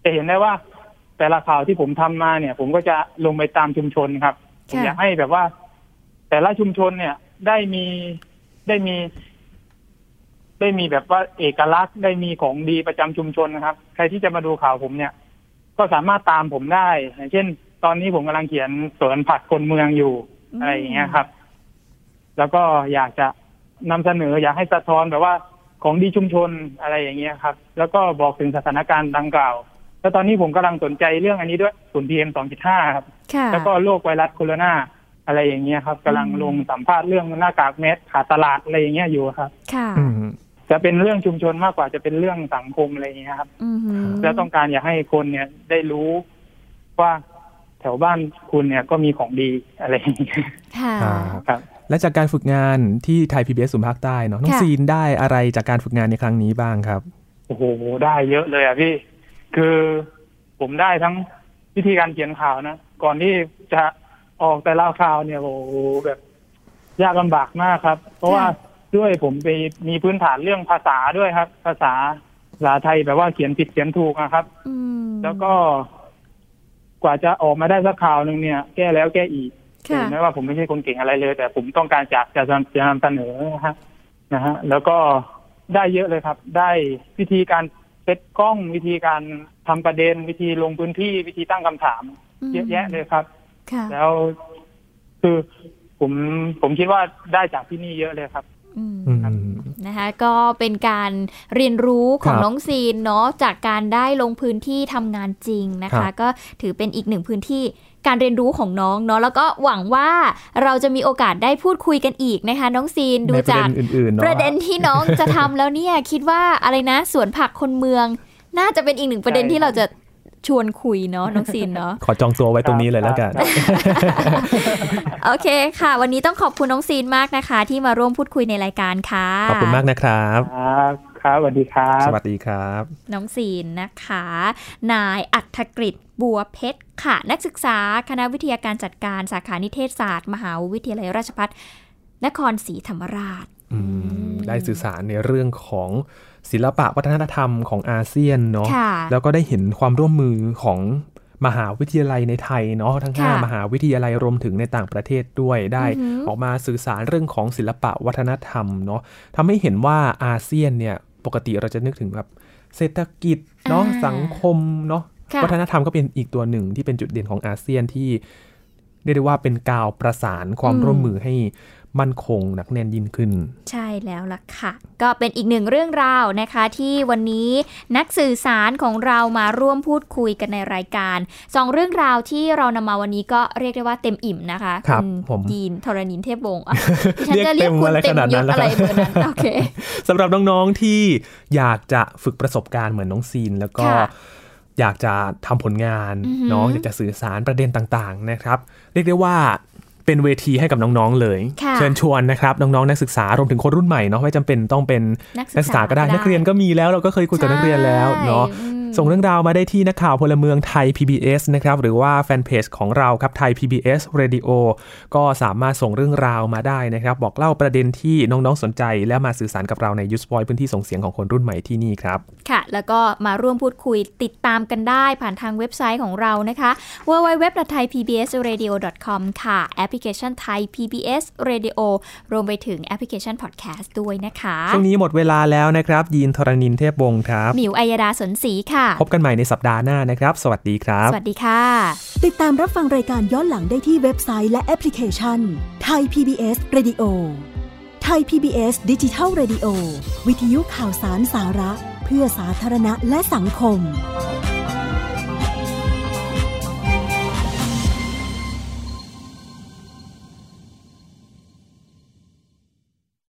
จะเห็นได้ว่า แต่ละข่าวที่ผมทำมาเนี่ย ผมก็จะลงไปตามชุมชนครับผมอยากให้แบบว่า แต่ละชุมชนเนี่ยได้มีได้มี ได้มีแบบว่าเอกลักษณ์ได้มีของดีประจำชุมชนนะครับ ใครที่จะมาดูข่าวผมเนี่ย ก็สามารถตามผมได้อย่างเช่น ตอนนี้ผมกำลังเขียนสวนผักคนเมืองอยู่อืมอะไรอย่างเงี้ยครับ แล้วก็อยากจะนำเสนออยากให้สะท้อนแบบว่าของดีชุมชนอะไรอย่างเงี้ยครับ แล้วก็บอกถึงสถานการณ์ดังกล่าวแล้วตอนนี้ผมกำลังสนใจเรื่องอันนี้ด้วยฝุ่น PM 2.5ครับค่ะแล้วก็โรคไวรัสโคโรนาอะไรอย่างเงี้ยครับกำลังลงสัมภาษณ์เรื่องหน้ากากแมสขาดตลาดอะไรอย่างเงี้ยอยู่ครับ ค่ะ จะเป็นเรื่องชุมชนมากกว่าจะเป็นเรื่องสังคมอะไรอย่างเงี้ยครับอือหือแล้วต้องการอยากให้คนเนี่ยได้รู้ว่าแถวบ้านคุณเนี่ยก็มีของดีอะไรอย่างเงี้ยค่ะครับ และจากการฝึกงานที่ไทย PBS ศูนย์ภาคใต้เนาะน้องค่ะซีนได้อะไรจากการฝึกงานในครั้งนี้บ้างครับโอ้โหได้เยอะเลยอะพี่ คือผมได้ทั้งวิธีการเขียนข่าวนะก่อนที่จะออกแต่ละข่าวเนี่ยโอ้โหแบบยากลำบากมากครับ เพราะว่า ด้วยผมไปมีพื้นฐานเรื่องภาษาด้วยครับ ภาษาภาษาไทยแบบว่าเขียนผิดเขียนถูกนะครับอืมแล้วก็ กว่าจะออกมาได้สักข่าวหนึ่งเนี่ย แก้แล้วแก้อีกค่ะถึงแม้ว่าผมไม่ใช่คนเก่งอะไรเลย แต่ผมต้องการจะจะจะนำเสนอนะฮะนะฮะ แล้วก็ได้เยอะเลยครับ ได้วิธีการเซตกล้องวิธีการทำประเด็นวิธีลงพื้นที่วิธีตั้งคำถาม เยอะแยะเลยครับค่ะแล้วคือผมผมคิดว่าได้จากที่นี่เยอะเลยครับ นะคะก็เป็นการเรียนรู้ของครับน้องซีนเนาะจากการได้ลงพื้นที่ทำงานจริงนะครัคะบก็ถือเป็นอีกหนึ่งพื้นที่การเรียนรู้ของน้องเนาะแล้วก็หวังว่าเราจะมีโอกาสได้พูดคุยกันอีกนะคะ น้องซีนดูในประจากเด็นอื่นๆเนาะประเด็นที่น้องจะทำแล้วเนี่ยคิดว่าอะไรนะสวนผักคนเมืองน่าจะเป็นอีกหนึ่งประเด็นที่เราจะ ชวนคุยเนาะน้องซีนเนาะขอจองตัวไว้ตรงนี้เลยแล้วกัน โอเคค่ะ วันนี้ต้องขอบคุณน้องซีนมากนะคะ ที่มาร่วมพูดคุยในรายการค่ะ ขอบคุณมากนะครับครับครับสวัสดีครับ สวัสดีครับ น้องซีนนะคะ นายอัธกฤษบัวเพชรค่ะ นักศึกษาคณะวิทยาการจัดการสาขานิเทศศาสตร์ มหาวิทยาลัยราชภัฏนครศรีธรรมราชอืมได้สื่อสารในเรื่องของ ศิลปะวัฒนธรรมของอาเซียนเนาะค่ะแล้วก็ได้เห็นความร่วมมือของมหาวิทยาลัยในไทยเนาะทั้งห้าค่ะมหาวิทยาลัยรวมถึงในต่างประเทศด้วยได้อือหือออกมาสื่อสารเรื่องของศิลปะวัฒนธรรมเนาะทำให้เห็นว่าอาเซียนเนี่ยปกติเราจะนึกถึงแบบเศรษฐกิจเนาะอ่าสังคมเนาะค่ะวัฒนธรรมก็เป็นอีกตัวหนึ่งที่เป็นจุดเด่นของอาเซียนที่เรียกได้ว่าเป็นกาวประสานความอืมร่วมมือให้ มั่นคงหนักแน่นยิ่งขึ้น ใช่แล้วล่ะค่ะ ก็เป็นอีกหนึ่งเรื่องราวนะคะ ที่วันนี้นักสื่อสารของเรามาร่วมพูดคุยกันในรายการสองเรื่องราวที่เรานำมาวันนี้ก็เรียกได้ว่าเต็มอิ่มนะคะครับณผมยีนทรณินเทพวงศ์อะดิฉันเรียกจะเรียกเต็มคุณอะไรเต็ขมนาดยนั้นศแล้วอะไรครับเบอร์นั้นโอเคสำหรับน้องๆที่อยากจะฝึกประสบการณ์เหมือนน้องซีนแล้วก็ค่ะอยากจะทำผลงานอือหือเนาะอยากจะสื่อสารประเด็นต่างๆนะครับ เรียกได้ว่า เป็นเวทีให้กับน้องๆเลยค่ะเชิญชวนนะครับน้องๆนักศึกษารวมถึงคนรุ่นใหม่เนาะไม่จำเป็นต้องเป็นนักศึกษานักศึกษาก็ได้ก็ได้นักเรียนก็มีแล้วเราก็เคยคุยกับนักเรียนแล้วเนาะอืม ส่งเรื่องราวมาได้ที่นักข่าวพลเมืองไทย PBS นะครับ หรือว่าแฟนเพจของเราครับไทย PBS Radio ก็สามารถส่งเรื่องราวมาได้นะครับ บอกเล่าประเด็นที่น้องๆสนใจ และมาสื่อสารกับเราใน u s e p o i พื้นที่ส่งเสียงของคนรุ่นใหม่ที่นี่ครับ ค่ะ แล้วก็มาร่วมพูดคุยติดตามกันได้ผ่านทางเว็บไซต์ของเรานะคะ www.thaipbsradio.com ค่ะ แอปพลิเคชัน Thai PBS Radio รวมไปถึงแอปพลิเคชัน Podcast ด้วยนะคะช่วงนี้หมดเวลาแล้วนะครับ ยีนทรณินเทพวงศ์ครับหมิวอัยดาสนศรีค่ะ พบกันใหม่ในสัปดาห์หน้านะครับ สวัสดีครับ สวัสดีค่ะ ติดตามรับฟังรายการย้อนหลังได้ที่เว็บไซต์และแอปพลิเคชันไทย PBS Radio ไทย PBS ดิจิทัล Radio วิทยุข่าวสารสาระ เพื่อสาธารณะและสังคม